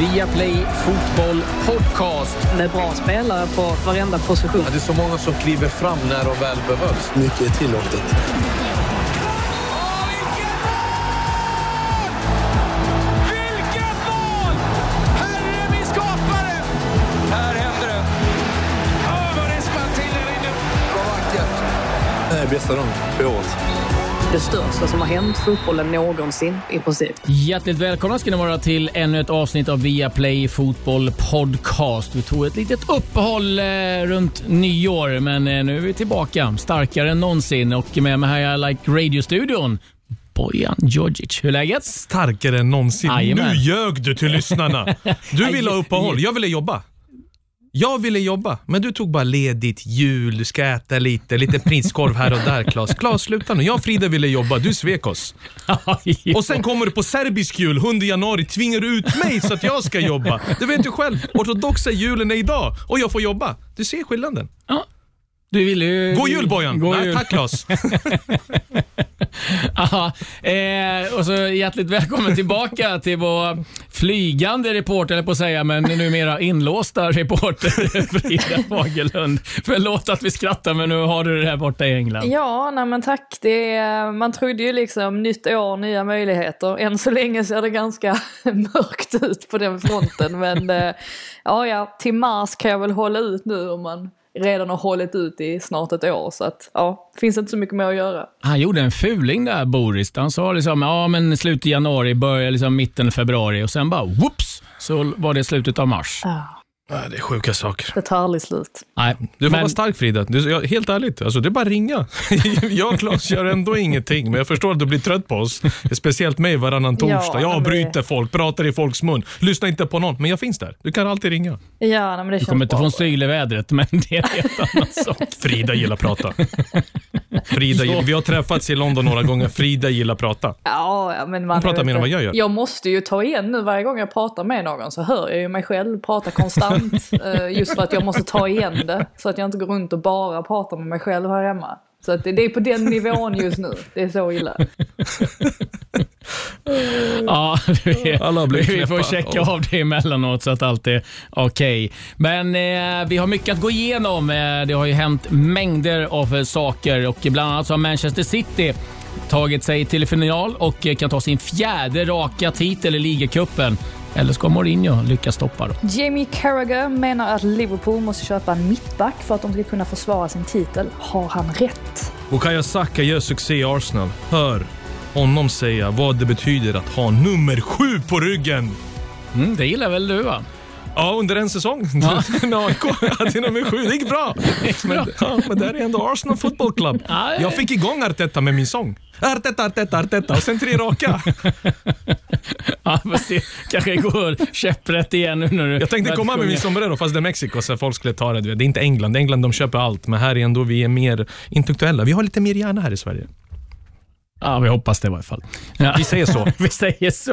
Viaplay Fotboll Podcast. Med bra spelare på varenda position. Ja, det är så många som kliver fram när de väl behövs. Mycket är tillåtet. Det här är bästa dagen på året. Det största som har hänt fotbollen någonsin i princip. Hjärtligt välkomna ska ni vara till ännu ett avsnitt av Viaplay Fotboll Podcast. Vi tog ett litet uppehåll eh, runt nyår, men eh, nu är vi tillbaka starkare än någonsin. Och med mig här i Like Radio-studion Bojan Djordjic. Hur är läget? Starkare än någonsin. Jajamän. Nu ljög du till lyssnarna. Du ville ha uppehåll, jag ville jobba. Jag ville jobba, men du tog bara ledigt jul, du ska äta lite, lite prinskorv här och där Klas. Klas, sluta nu. Jag och Frida ville jobba, du svek oss. Och sen kommer du på serbisk jul, 7 januari, tvingar du ut mig så att jag ska jobba. Du vet ju själv, ortodoxa julen är idag och jag får jobba. Du ser skillnaden. Ja. Du ville ju... God jul Bojan! God Nej, jul. tack Klas. Aha. Eh, och så hjärtligt välkommen tillbaka till vår flygande reporter, eller på att säga, men numera inlåsta reporter Frida Fagerlund. Förlåt att vi skrattar, men nu har du det här borta i England. Ja, nej men tack. Det är, man trodde ju liksom nytt år, nya möjligheter. Än så länge ser det ganska mörkt ut på den fronten. Men eh, ja, ja, till mars kan jag väl hålla ut nu om man redan har hållit ut i snart ett år. Så att ja, finns inte så mycket mer att göra. Han gjorde en fuling där, Boris. Han sa liksom, ja men slut i januari, börjar liksom mitten februari och sen bara whoops så var det slutet av mars. Nej, Det är sjuka saker. det tar aldrig slut. Nej, Du får men- vara stark Frida. Du, jag, helt ärligt, alltså, det är bara att ringa. jag och Claes gör ändå ingenting, men jag förstår att du blir trött på oss. Speciellt mig varannan Ja, torsdag. Jag men det- folk, pratar i folks mun. Lyssna inte på någon, men jag finns där. Du kan alltid ringa. Ja, nej, men det Du kommer inte bra. få en syl i vädret, men det är en helt annan sak. Frida gillar prata. Frida, gillar- vi har träffats i London några gånger. Frida gillar prata. Ja, ja, men man Hon pratar mer än vad jag gör. Jag måste ju ta igen nu varje gång jag pratar med någon så hör jag ju mig själv prata konstant. Eh, just för att jag måste ta igen det. Så att jag inte går runt och bara pratar med mig själv här hemma. Så att det, det är på den nivån just nu. Det är så illa. Ja, vi, Alla blir vi får checka av det emellanåt så att allt är okej. Men eh, vi har mycket att gå igenom. Eh, det har ju hänt mängder av saker och bland annat så har Manchester City tagit sig till final och eh, kan ta sin fjärde raka titel i ligacupen. Eller ska Mourinho lyckas stoppa då? Jamie Carragher menar att Liverpool måste köpa en mittback för att de ska kunna försvara sin titel. Har han rätt? Bukayo Saka gör succé i Arsenal. Hör honom säga vad det betyder att ha nummer sju på ryggen. Mm, det gillar väl du va? Ja, under en säsong. När AIK hade nummer sju. Det gick bra. Men, ja, men det här är ändå Arsenal Football Club. Ja, ja. Jag fick igång Arteta med min sång. Arteta, Arteta, Arteta och sen tre raka. Ja, får se. Kanske går käpprätt igen nu när du Jag tänkte komma med min sombrero fast det är Mexiko så folk skulle ta det. Det är inte England. England de köper allt, men här är ändå vi är mer intellektuella. Vi har lite mer hjärna här i Sverige. Ja, vi hoppas det i varje fall. Ja. Vi säger så. vi säger så.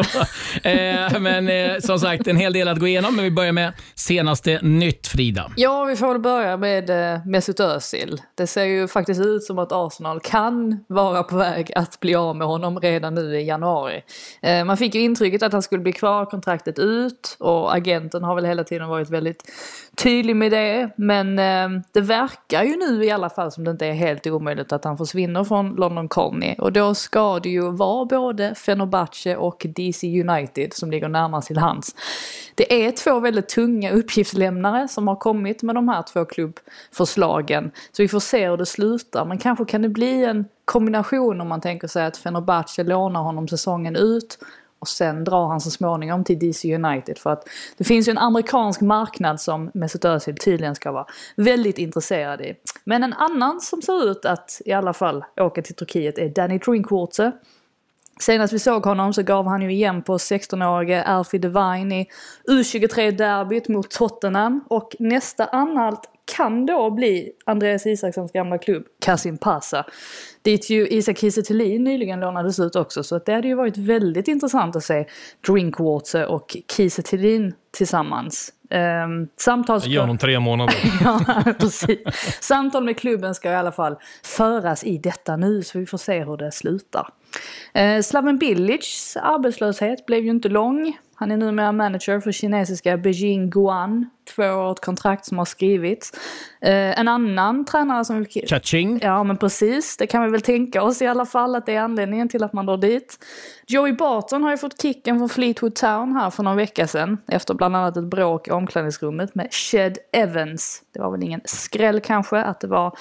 Eh, men eh, som sagt, en hel del att gå igenom, men vi börjar med senaste nytt, Frida. Ja, vi får väl börja med eh, Mesut Özil. Det ser ju faktiskt ut som att Arsenal kan vara på väg att bli av med honom redan nu i januari. Eh, man fick ju intrycket att han skulle bli kvar kontraktet ut och agenten har väl hela tiden varit väldigt tydlig med det. Men eh, det verkar ju nu i alla fall som det inte är helt omöjligt att han försvinner från London Colney. Och då ska det ju vara både Fenerbahce och DC United som ligger närmast till hands. Det är två väldigt tunga uppgiftslämnare som har kommit med de här två klubbförslagen. Så vi får se hur det slutar. Men kanske kan det bli en kombination om man tänker sig att Fenerbahce lånar honom säsongen ut och sen drar han så småningom till DC United. För att det finns ju en amerikansk marknad som Mesut Özil tydligen ska vara väldigt intresserad i. Men en annan som ser ut att i alla fall åka till Turkiet är Danny Drinkwater. Senast vi såg honom så gav han ju igen på 16-årige Alfie Devine i U23-derbyt mot Tottenham. Och nästa anhalt kan då bli Andreas Isakssons gamla klubb Kasim Pasa. Dit ju Isak Kiese nyligen lånades ut också. Så att det hade ju varit väldigt intressant att se Drinkwater och Kiese tillsammans. Um, samtal Ge honom tre månader. Ja, precis. Samtal med klubben ska i alla fall föras i detta nu så vi får se hur det slutar. Eh, Slaven Bilics arbetslöshet blev ju inte lång. Han är numera manager för kinesiska Beijing Guan. Två år ett kontrakt som har skrivits. Eh, en annan tränare som... Kaching. Ja men precis, det kan vi väl tänka oss i alla fall att det är anledningen till att man drar dit. Joey Barton har ju fått kicken från Fleetwood Town här för någon vecka sedan. Efter bland annat ett bråk i omklädningsrummet med Shed Evans. Det var väl ingen skräll kanske att det var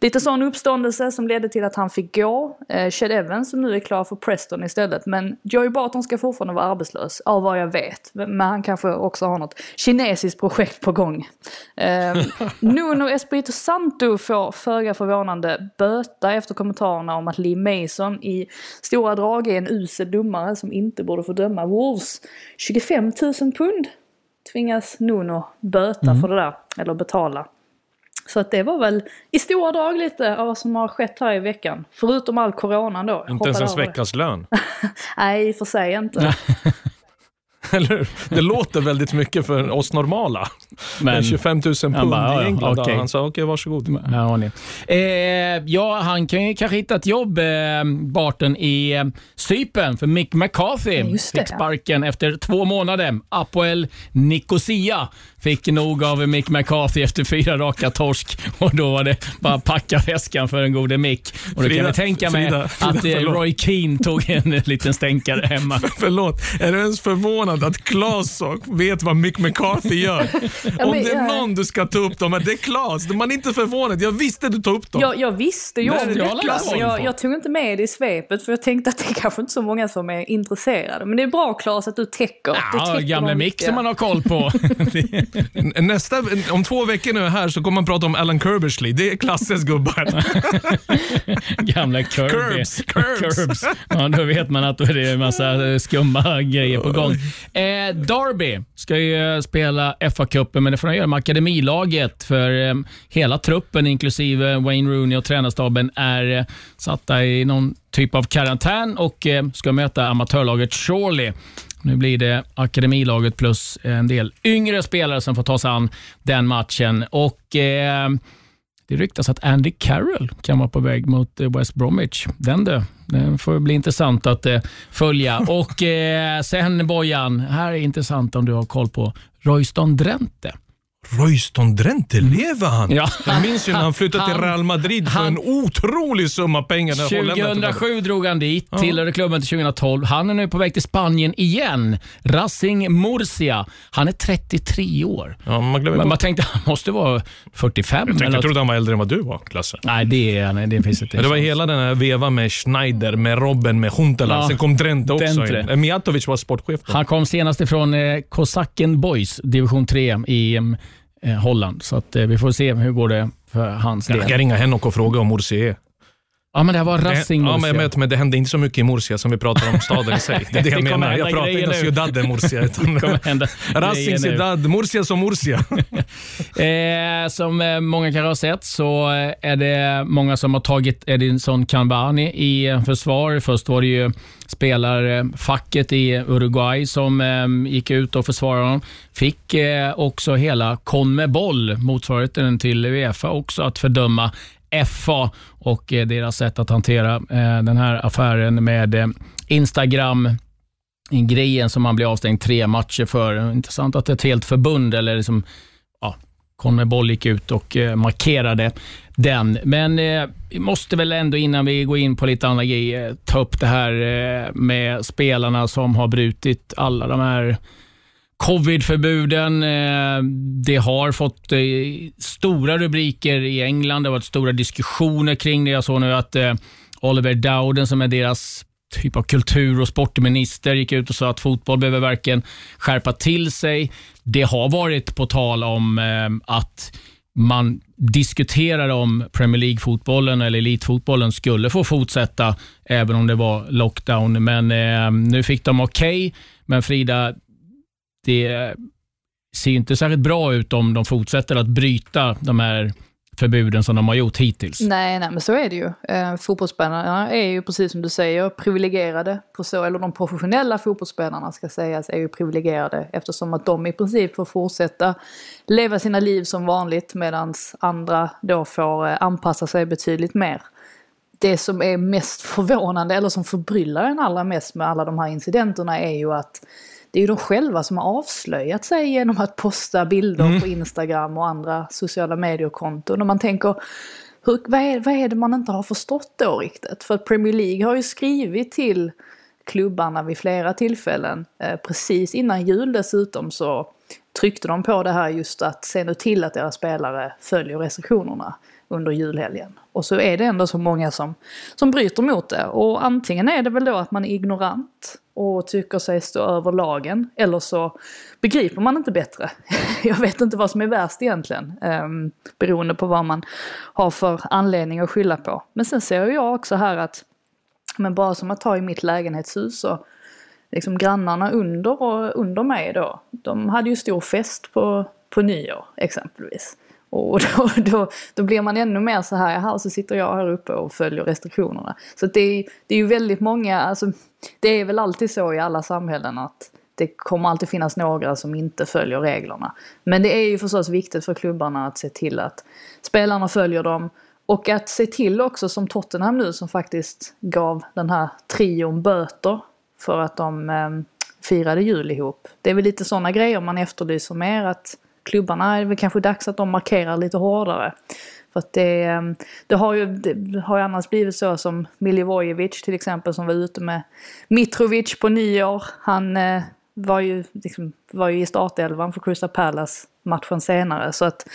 lite sån uppståndelse som ledde till att han fick gå. Eh, Shed Evans som nu är klar för Preston istället. Men Joey Barton ska fortfarande vara arbetslös, av vad jag vet. Men han kanske också har något kinesiskt projekt på gång. Eh, Nuno Espirito Santo får föga förvånande böta efter kommentarerna om att Lee Mason i stora drag är en usel domare som inte borde få döma Wolves. 25 000 pund tvingas Nuno böta för det där, eller betala. Så att det var väl i stora drag lite av vad som har skett här i veckan. Förutom all coronan då. Inte ens över. veckans lön. Nej, i och för sig inte. Eller hur? Det låter väldigt mycket för oss normala. Men, Men, 25 000 pund bara, ja, i England. okej. Han sa okej, varsågod. Här har ni. Eh, ja, han kan ju kanske hitta ett jobb, eh, Barton, i eh, Cypern. För Mick McCarthy Ja, det, fick ja. sparken efter två månader. Apoel Nicosia fick nog av Mick McCarthy efter fyra raka torsk. Och då var det bara packa väskan för den gode Mick. Och då kan Frida, vi tänka mig Frida, Frida, att eh, förlåt. Roy Keane tog en liten stänkare hemma. Förlåt, är du ens förvånad att Claes vet vad Mick McCarthy gör? Om det är jag- någon du ska ta upp dem, det är Claes. Man är inte förvånad. Jag visste du tog upp dem. Jag, jag visste ju Nej, om det jag, jag tog inte med det i svepet för jag tänkte att det är kanske inte så många som är intresserade. Men det är bra Claes att du täcker. du Ja, täcker gamle Mick som man har koll på. Nästa, om två veckor när jag är här så kommer man prata om Alan Kerbersley. Det är Klasses gubbar. Gamla Kirby. Curbs, curbs. Ja, då vet man att då är det en massa eh, skumma grejer på gång. Eh, Derby ska ju eh, spela FA-cupen, men det får de göra med akademilaget. För eh, hela truppen, inklusive Wayne Rooney och tränarstaben, är eh, satta i någon typ av karantän och eh, ska möta amatörlaget Chorley. Nu blir det akademilaget plus en del yngre spelare som får ta sig an den matchen. Och eh, det ryktas att Andy Carroll kan vara på väg mot eh, West Bromwich. Den du, den får bli intressant att eh, följa. Och eh, sen Bojan, här är intressant om du har koll på Royston Drenthe. Royston Drenthe, lever han? Ja. Jag minns ju när han flyttade till Han- Real Madrid för han- en otrolig summa pengar. när holländarna tog 2007 drog han dit, tillhörde klubben till 2012. Han är nu på väg till Spanien igen. Racing Murcia. Han är 33 år. Ja, man glömmer Men man tänkte han måste vara 45. Jag, tänkte, eller- jag trodde han var äldre än vad du var, Klasse. Nej, det, är, nej, det finns inte. Det var hela den här vevan med Schneider, med Robben, med Huntelaar. Ja, Sen kom Drenthe också Drenthe. in. Mijatovic var sportchef då. Han kom senast ifrån eh, Kosaken Boys, division 3 i Holland. Så att, eh, vi får se hur går det för hans Jag del. kan ringa Henok och fråga om är. Ja, men det här var Racing ja, men, Murcia. jag vet, men det hände inte så mycket i Murcia som vi pratar om staden i sig. Det är det jag Det kommer menar. Jag pratar inte om. Ciudad de Murcia. Utan Racing. Ciudad, Murcia som Murcia. Eh, som eh, många kanske har sett så eh, är det många som har tagit Edinson Cavani i eh, försvar. Först var det ju spelarfacket i Uruguay som eh, gick ut och försvarade honom. Fick eh, också hela Conmebol, motsvarigheten till Uefa, också att fördöma FA och eh, deras sätt att hantera eh, den här affären med eh, Instagram grejen som man blir avstängd tre matcher för. Intressant att ett helt förbund, eller liksom, ja, Conmebol gick ut och markerade den. Men eh, vi måste väl ändå innan vi går in på lite andra grejer ta upp det här eh, med spelarna som har brutit alla de här Covidförbuden, eh, det har fått eh, stora rubriker i England. Det har varit stora diskussioner kring det. Jag såg nu att eh, Oliver Dowden som är deras typ av kultur och sportminister gick ut och sa att fotboll behöver verkligen skärpa till sig. Det har varit på tal om eh, att man diskuterar om Premier League-fotbollen eller elitfotbollen skulle få fortsätta även om det var lockdown. Men eh, nu fick de okej. Men Frida, det ser ju inte särskilt bra ut om de fortsätter att bryta de här förbuden som de har gjort hittills. Nej, nej, men så är det ju. Eh, fotbollsspelarna är ju precis som du säger privilegierade. På så, eller de professionella fotbollsspelarna ska sägas är ju privilegierade eftersom att de i princip får fortsätta leva sina liv som vanligt medan andra då får eh, anpassa sig betydligt mer. det som är mest förvånande, eller som förbryllar en allra mest med alla de här incidenterna är ju att det är ju de själva som har avslöjat sig genom att posta bilder Mm. på Instagram och andra sociala mediekonton. Och man tänker, hur, vad, är, vad är det man inte har förstått då riktigt? För att Premier League har ju skrivit till klubbarna vid flera tillfällen. Eh, precis innan jul dessutom så tryckte de på det här just att se nu till att deras spelare följer restriktionerna under julhelgen. Och så är det ändå så många som, som bryter mot det. Och antingen är det väl då att man är ignorant och tycker sig stå över lagen. Eller så begriper man inte bättre. Jag vet inte vad som är värst egentligen. Um, beroende på vad man har för anledning att skylla på. Men sen ser jag också här att, men bara som att ta i mitt lägenhetshus och liksom grannarna under och under mig då, de hade ju stor fest på, på nyår exempelvis. Och då, då, då blir man ännu mer så här, jaha, så sitter jag här uppe och följer restriktionerna. Så det är, det är ju väldigt många, alltså det är väl alltid så i alla samhällen att det kommer alltid finnas några som inte följer reglerna. Men det är ju förstås viktigt för klubbarna att se till att spelarna följer dem och att se till också som Tottenham nu som faktiskt gav den här trion böter för att de eh, firade jul ihop. Det är väl lite sådana grejer man efterlyser mer att klubbarna är väl kanske dags att de markerar lite hårdare. För att det, ehm, det, har ju, det har ju annars blivit så som Milivojevic till exempel som var ute med Mitrovic på nyår. Han eh, var, ju, liksom, var ju i startelvan för Crystal Palace matchen senare. Så att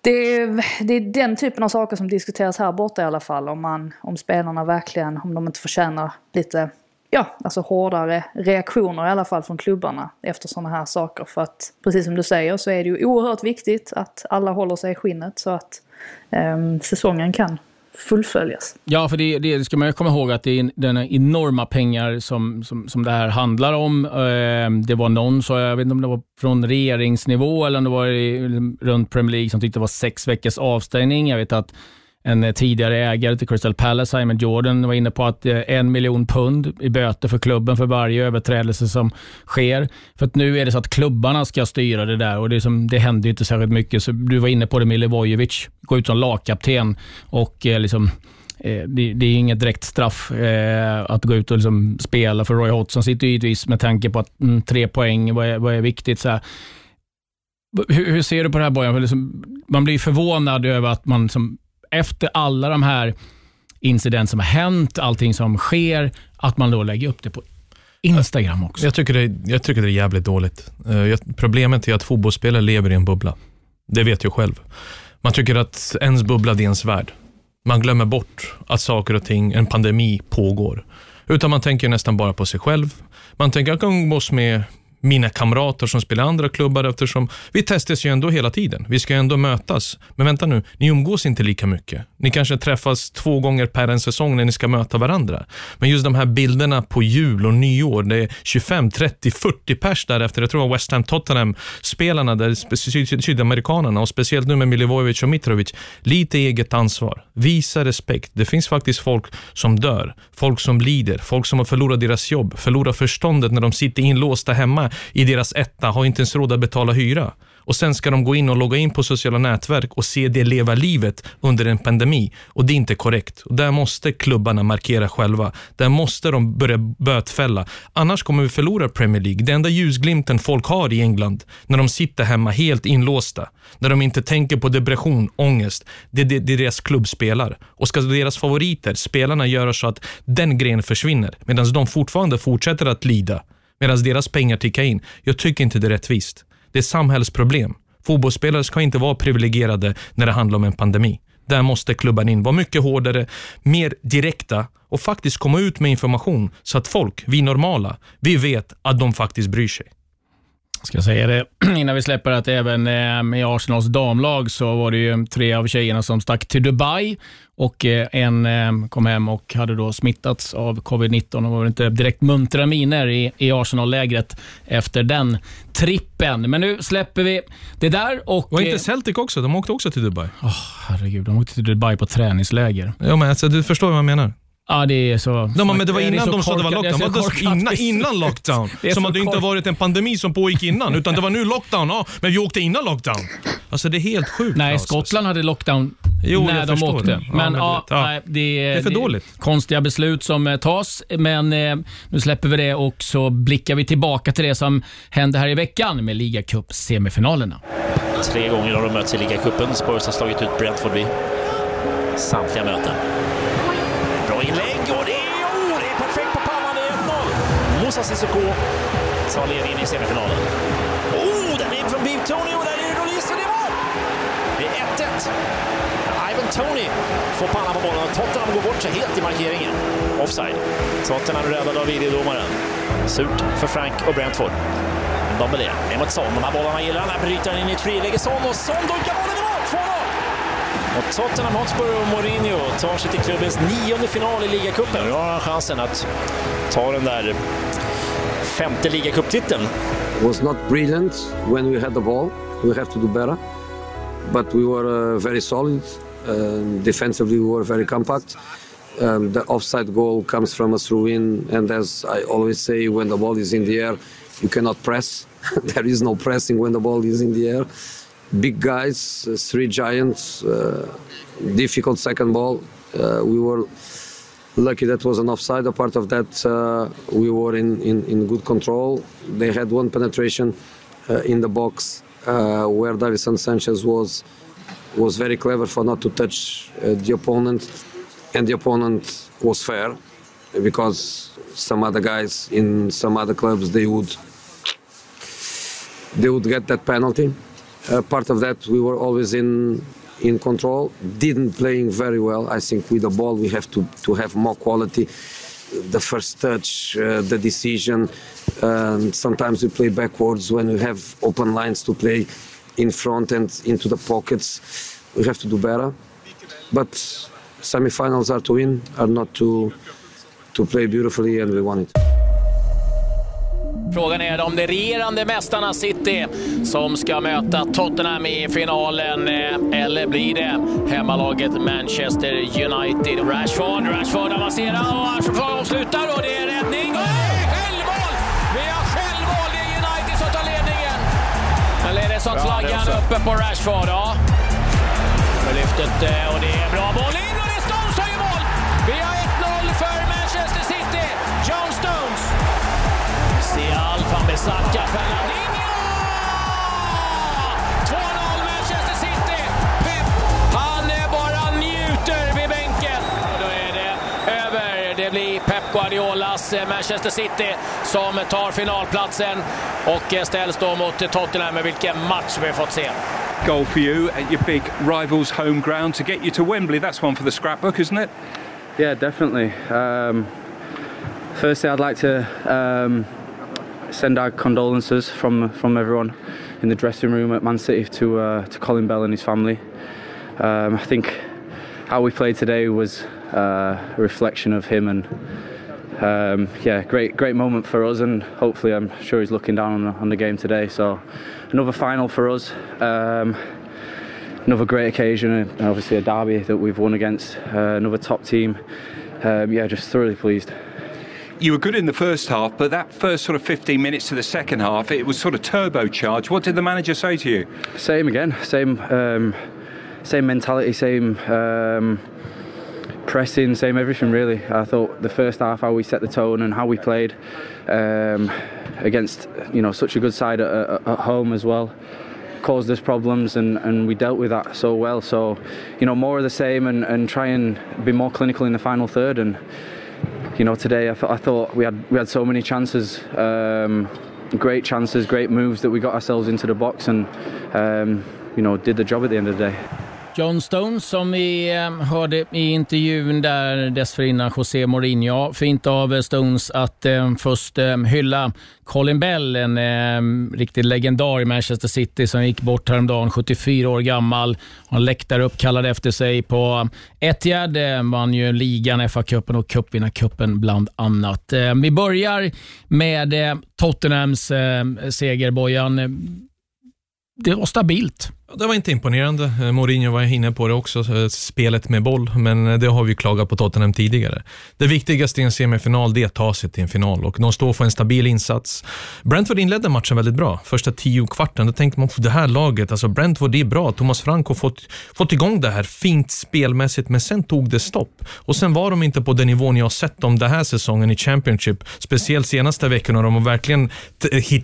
det det är den typen av saker som diskuteras här borta i alla fall. Om, man, om spelarna verkligen, om de inte förtjänar lite, ja, alltså hårdare reaktioner i alla fall från klubbarna efter sådana här saker. För att, precis som du säger, så är det ju oerhört viktigt att alla håller sig i skinnet så att um, säsongen kan fullföljas. Ja, för det, det ska man ju komma ihåg att det är den enorma pengar som, som, som det här handlar om. Eh, Det var någon, så jag vet inte om det var från regeringsnivå eller om det var i, runt Premier League som tyckte det var sex veckors avstängning. Jag vet att en eh, tidigare ägare till Crystal Palace, Simon Jordan, var inne på att eh, en miljon pund i böter för klubben för varje överträdelse som sker. För att nu är det så att klubbarna ska styra det där och det, som, det händer ju inte särskilt mycket. Så du var inne på det, Milivojevic, gå ut som lagkapten och eh, liksom eh, det, det är inget direkt straff eh, att gå ut och liksom spela för Roy Hodgson sitter givetvis med tanke på att mm, tre poäng, vad är, vad är viktigt? Så här. Hur, hur ser du på det här Bojan? Liksom, man blir förvånad över att man som, efter alla de här incidenter som har hänt, allting som sker, att man då lägger upp det på Instagram också. Jag tycker, det, jag tycker det är jävligt dåligt. Eh, jag, problemet är att fotbollsspelare lever i en bubbla. Det vet jag själv. Man tycker att ens bubbla är ens värld. Man glömmer bort att saker och ting, en pandemi, pågår. Utan man tänker nästan bara på sig själv. Man tänker, jag kan umgås med mina kamrater som spelar i andra klubbar eftersom vi testas ju ändå hela tiden. Vi ska ju ändå mötas. Men vänta nu, ni umgås inte lika mycket. Ni kanske träffas två gånger per en säsong när ni ska möta varandra. Men just de här bilderna på jul och nyår, det är 25, 30, 40 pers därefter. Jag tror att West Ham Tottenham-spelarna, där syd- syd- sydamerikanerna och speciellt nu med Milivojevic och Mitrovic, lite eget ansvar. Visa respekt. Det finns faktiskt folk som dör, folk som lider, folk som har förlorat deras jobb, förlorat förståndet när de sitter inlåsta hemma i deras etta, har inte ens råd att betala hyra. Och sen ska de gå in och logga in på sociala nätverk och se det leva livet under en pandemi. Och det är inte korrekt. Och där måste klubbarna markera själva. Där måste de börja bötfälla. Annars kommer vi förlora Premier League. Det enda ljusglimten folk har i England, när de sitter hemma helt inlåsta, när de inte tänker på depression, ångest, det är det, det deras klubb spelar. Och ska deras favoriter, spelarna, göra så att den grenen försvinner, medan de fortfarande fortsätter att lida, medan deras pengar tickar in. Jag tycker inte det är rättvist. Det är samhällsproblem. Fotbollsspelare ska inte vara privilegierade när det handlar om en pandemi. Där måste klubban in vara mycket hårdare, mer direkta och faktiskt komma ut med information så att folk, vi normala, vi vet att de faktiskt bryr sig. Ska jag säga det innan vi släpper att även eh, i Arsenals damlag så var det ju tre av tjejerna som stack till Dubai och eh, en eh, kom hem och hade då smittats av covid-19 och var inte direkt muntra miner i, i Arsenal-lägret efter den trippen. Men nu släpper vi det där och... Var eh, inte Celtic också? De åkte också till Dubai. åh, herregud, de åkte till Dubai på träningsläger. Ja, men alltså, du förstår vad jag menar. Ja, det är så... Ja, men det var innan så de sa det var lockdown. korkat innan, innan lockdown? Det Som så att det inte kork- varit en pandemi som pågick innan. Utan det var nu lockdown. Ja, men vi åkte innan lockdown. Alltså det är helt sjukt. Nej, Klaus, Skottland hade lockdown Jo, när de förstår åkte. det. Ja, Men, men ja, det- ja. nej, det, Det är för dåligt. konstiga beslut som eh, tas. Men eh, nu släpper vi det och så blickar vi tillbaka till det som hände här i veckan med ligacup-semifinalerna. Tre gånger har de mötts i ligacupen. Spurs har slagit ut Brentford vid samtliga möten. Moussa Sissoko tar ledningen i semifinalen. Oh, den är från Beep Tony och där är det Lloris och det är mål! Det är 1-1. Ivan Tony får pannan på bollen och Tottenham går bort sig helt i markeringen. Offside. Tottenham räddad av videodomaren. Surt för Frank och Brentford. Dombele ner mot Son. De här bollarna gillar han. Här bryter han in i ett friläge. Son och Son dunkar bollen i mål! 2-0! Och Tottenham Hotspur och Mourinho tar sig till klubbens nionde final i ligacupen. Nu har han chansen att ta den där femte ligacuptiteln. was not brilliant when we had the ball. We have to do better. But we were uh, very solid. Defensively, we were very compact. Um, the offside goal comes from a throw in, and as I always say, when the ball is in the air, you cannot press. there is no pressing when the ball is in the air. Big guys, uh, three giants, uh, difficult second ball. Uh, we were lucky that was an offside. A part of that, uh, we were in, in, in good control. They had one penetration uh, in the box uh, where Davison Sanchez was was very clever for not to touch uh, the opponent, and the opponent was fair because some other guys in some other clubs they would they would get that penalty. Uh, part of that we were always in in control. Didn't playing very well. I think with the ball we have to to have more quality. The first touch, uh, the decision. Um, sometimes we play backwards when we have open lines to play in front and into the pockets. We have to do better. But semifinals are to win, are not to to play beautifully, and we won it. Frågan är om det regerande mästarna City som ska möta Tottenham i finalen. eh, Eller blir det hemmalaget Manchester United? Rashford, Rashford avancerar och Rashford avslutar och det är räddning. Oj, självmål! Vi har självmål! Det är United som tar ledningen. Eller är det så att flaggan uppe på Rashford? Ja. Lyftet eh, och det är bra boll Fernandinho! 2-0 Manchester City. Pep, han bara njuter vid bänken. Och då är det över. Det blir Pep Guardiolas eh, Manchester City som tar finalplatsen och eh, ställs då mot Tottenham. Men vilken match vi har fått se. goal for you at your big rivals' home ground to get you to Wembley. That's one for the scrapbook, isn't it? Yeah, definitely. Um, firstly, I'd like to um, send our condolences from from everyone in the dressing room at Man City to uh, to Colin Bell and his family. Um, I think how we played today was uh, a reflection of him, and um, yeah, great great moment for us. And hopefully, I'm sure he's looking down on the, on the game today. So another final for us. Um, another great occasion, and obviously a derby that we've won against uh, another top team. Um, yeah, just thoroughly pleased. You were good in the first half, but that first sort of 15 minutes to the second half, it was sort of turbocharged. What did the manager say to you? Same again, same um, same mentality, same um, pressing, same everything really. I thought the first half how we set the tone and how we played um, against you know such a good side at, at, home as well caused us problems and, and we dealt with that so well. So, you know, more of the same and, and try and be more clinical in the final third. And, you know, today I, th- I thought we had we had so many chances, um, great chances, great moves that we got ourselves into the box and, um, you know, did the job at the end of the day. John Stones som vi eh, hörde i intervjun där dessförinnan José Mourinho. Fint av eh, Stones att eh, först eh, hylla Colin Bell, en eh, riktig legendar i Manchester City som gick bort häromdagen, 74 år gammal. Han läktare uppkallad efter sig på Etihad. Eh, vann ju ligan, FA-cupen och cupvinnarcupen bland annat. Eh, vi börjar med eh, Tottenhams eh, seger, Bojan. Det var stabilt. Det var inte imponerande. Eh, Mourinho var inne på det också, eh, spelet med boll, men eh, det har vi klagat på Tottenham tidigare. Det viktigaste i en semifinal det är att ta sig till en final och de står för en stabil insats. Brentford inledde matchen väldigt bra. Första tio kvarten, då tänkte man på det här laget, alltså Brentford det är bra. Thomas Frank har fått, fått igång det här fint spelmässigt, men sen tog det stopp. Och sen var de inte på den nivån jag har sett dem den här säsongen i Championship, speciellt senaste veckorna. De har verkligen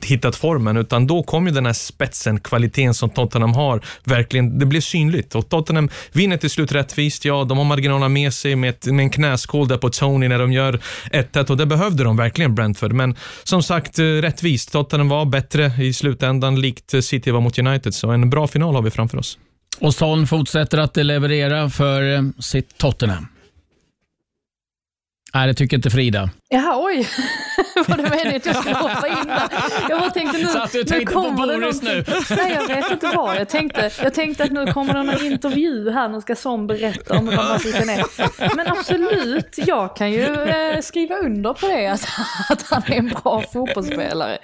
hittat formen, utan då kom ju den här spetsen, kvaliteten som Tottenham har verkligen, det blev synligt. Och Tottenham vinner till slut rättvist. Ja, de har marginalerna med sig med, ett, med en knäskål där på Tony när de gör 1-1 och det behövde de verkligen, Brentford. Men som sagt, eh, rättvist. Tottenham var bättre i slutändan, likt City var mot United. Så en bra final har vi framför oss. Och Son fortsätter att leverera för eh, sitt Tottenham. Nej, det tycker inte Frida. Jaha, oj. Var det meningen att jag skulle hoppa in där? Jag bara tänkte nu, Så att du tänkte på Boris nu? Nej, jag vet inte vad. Jag tänkte, jag tänkte att nu kommer det någon intervju här, nu ska Son berätta om vad man sitter ner. Men absolut, jag kan ju eh, skriva under på det, att, att han är en bra fotbollsspelare.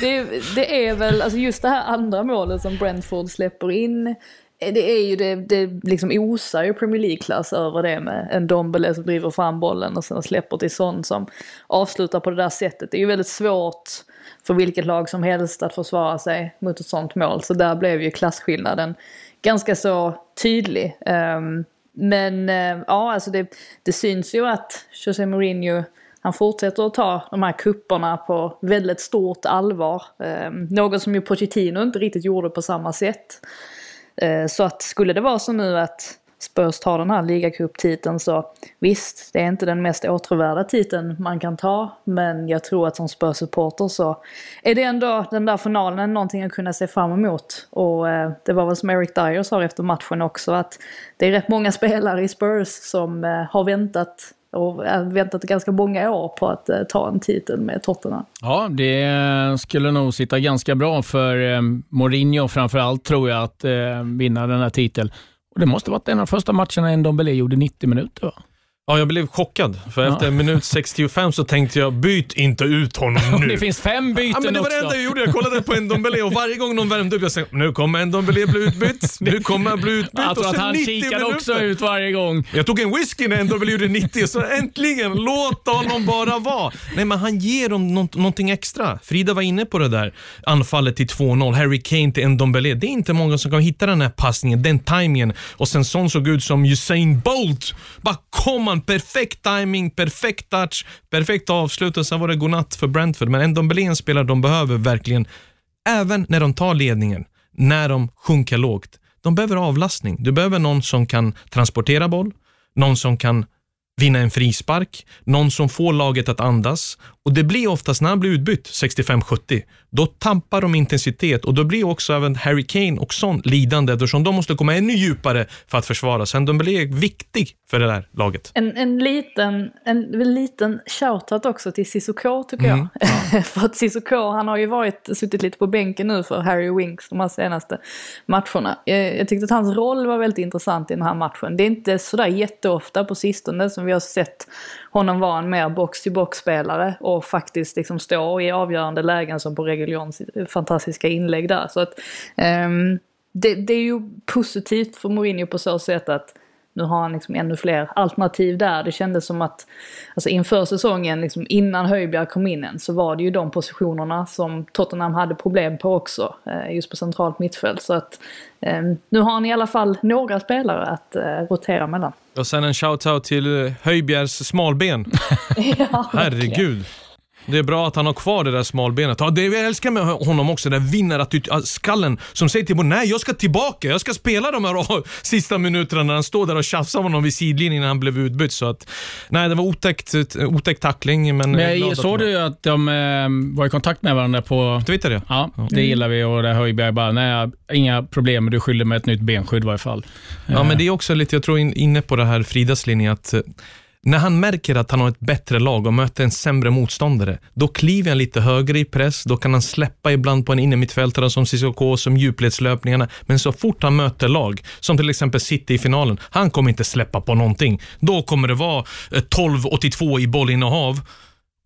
Det, det är väl, alltså just det här andra målet som Brentford släpper in, Eh, det är ju det, det liksom osar ju Premier League-klass över det med en Dombele som driver fram bollen och sen släpper till sån som avslutar på det där sättet. Det är ju väldigt svårt för vilket lag som helst att försvara sig mot ett sånt mål. Så där blev ju klasskillnaden ganska så tydlig. Um, men uh, ja, alltså det, det syns ju att José Mourinho han fortsätter att ta de här kupperna på väldigt stort allvar. Um, något som ju Pochettino inte riktigt gjorde på samma sätt. Eh, så att skulle det vara så nu att Spurs tar den här ligacuptiteln så visst, det är inte den mest åtråvärda titeln man kan ta. Men jag tror att som Spurs-supporter så är det ändå den där finalen någonting att kunna se fram emot. Och eh, det var väl som Eric Dyer sa efter matchen också att det är rätt många spelare i Spurs som eh, har väntat och väntat ganska många år på att eh, ta en titel med Tottenham. Ja, det skulle nog sitta ganska bra för eh, Mourinho framför allt tror jag att eh, vinna den här titeln. Och det måste varit en av de första matcherna en Ndombele gjorde 90 minuter va? Ja, jag blev chockad. För ja. efter minut 65 så tänkte jag, byt inte ut honom nu. det finns fem byten ja, men Det var det enda jag gjorde. Jag kollade på Ndombele och varje gång någon värmde upp, jag sa, nu kommer Ndombele bli utbytt. Nu kommer han bli utbytt. Jag tror att han kikade minuter. också ut varje gång. Jag tog en whisky när Ndombele gjorde 90, så äntligen, låt honom bara vara. Nej, men han ger dem någonting extra. Frida var inne på det där anfallet till 2-0, Harry Kane till Ndombele. Det är inte många som kan hitta den här passningen, den tajmingen och sen sån såg ut som Usain Bolt. Bara kom fan perfekt timing, perfekt touch, perfekt avslut och sen var det godnatt för Brentford. Men ändå en spelare de behöver verkligen, även när de tar ledningen, när de sjunker lågt. De behöver avlastning. Du behöver någon som kan transportera boll, någon som kan vinna en frispark, någon som får laget att andas. Och Det blir oftast när han blir utbytt 65-70, då tampar de intensitet och då blir också även Harry Kane och Son lidande eftersom de måste komma ännu djupare för att försvara sig. De blir viktig för det där laget. En, en liten, en, en liten shoutout också till Cissoko tycker mm. jag. för att Cissoko, han har ju varit, suttit lite på bänken nu för Harry Winks de här senaste matcherna. Jag, jag tyckte att hans roll var väldigt intressant i den här matchen. Det är inte sådär jätteofta på sistone som vi har sett honom vara en mer box-to-box-spelare och faktiskt liksom stå i avgörande lägen som på Reguljons fantastiska inlägg där. Så att, um, det, det, är ju positivt för Mourinho på så sätt att nu har han liksom ännu fler alternativ där. Det kändes som att alltså inför säsongen, liksom innan Höjbjerg kom in än, så var det ju de positionerna som Tottenham hade problem på också. Eh, just på centralt mittfält. Så att eh, nu har han i alla fall några spelare att eh, rotera mellan. Och sen en shout-out till Höjbjergs smalben. ja, Herregud. Det är bra att han har kvar det där smalbenet. Ja, det jag älskar med honom också, den vinnarskallen som säger till honom, nej jag ska tillbaka, jag ska spela de här sista minuterna när han står där och tjafsar med honom vid sidlinjen när han blev utbytt. Så att, nej, det var otäckt, otäckt tackling. Men, men jag såg du att de äh, var i kontakt med varandra på Twitter? Ja, ja, ja. det gillar vi och det Höjberg bara, nej inga problem, du skyller mig ett nytt benskydd i varje fall. Ja, men det är också lite, jag tror inne på det här Fridas linje, att när han märker att han har ett bättre lag och möter en sämre motståndare, då kliver han lite högre i press, då kan han släppa ibland på en innermittfältare som Cissoko, som djupledslöpningarna. Men så fort han möter lag, som till exempel City i finalen, han kommer inte släppa på någonting. Då kommer det vara eh, 12-82 i bollinnehav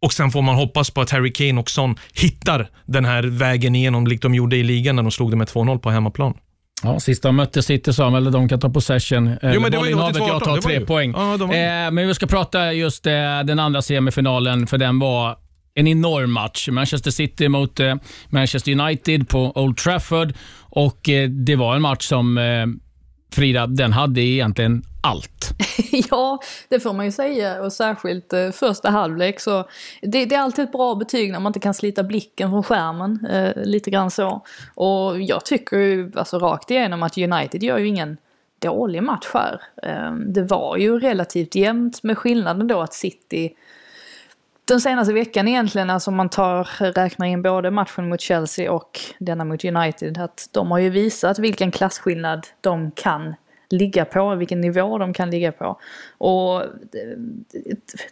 och sen får man hoppas på att Harry Kane och Son hittar den här vägen igenom, likt de gjorde i ligan när de slog det med 2-0 på hemmaplan. Ja, sista mötte City sa han väl de kan ta possession. Eh, Jo, men det var ju bollinnehavet, 82-18, jag tar tre poäng. Ja, eh, men vi ska prata just eh, den andra semifinalen, för den var en enorm match. Manchester City mot eh, Manchester United på Old Trafford. Och eh, Det var en match som, eh, Frida, den hade egentligen allt. ja, det får man ju säga och särskilt eh, första halvlek så det, det är alltid ett bra betyg när man inte kan slita blicken från skärmen, eh, lite grann så. Och jag tycker ju alltså rakt igenom att United gör ju ingen dålig match här. Eh, det var ju relativt jämnt med skillnaden då att City den senaste veckan egentligen, alltså om man tar, räknar in både matchen mot Chelsea och denna mot United, att de har ju visat vilken klasskillnad de kan ligga på, vilken nivå de kan ligga på. Och eh,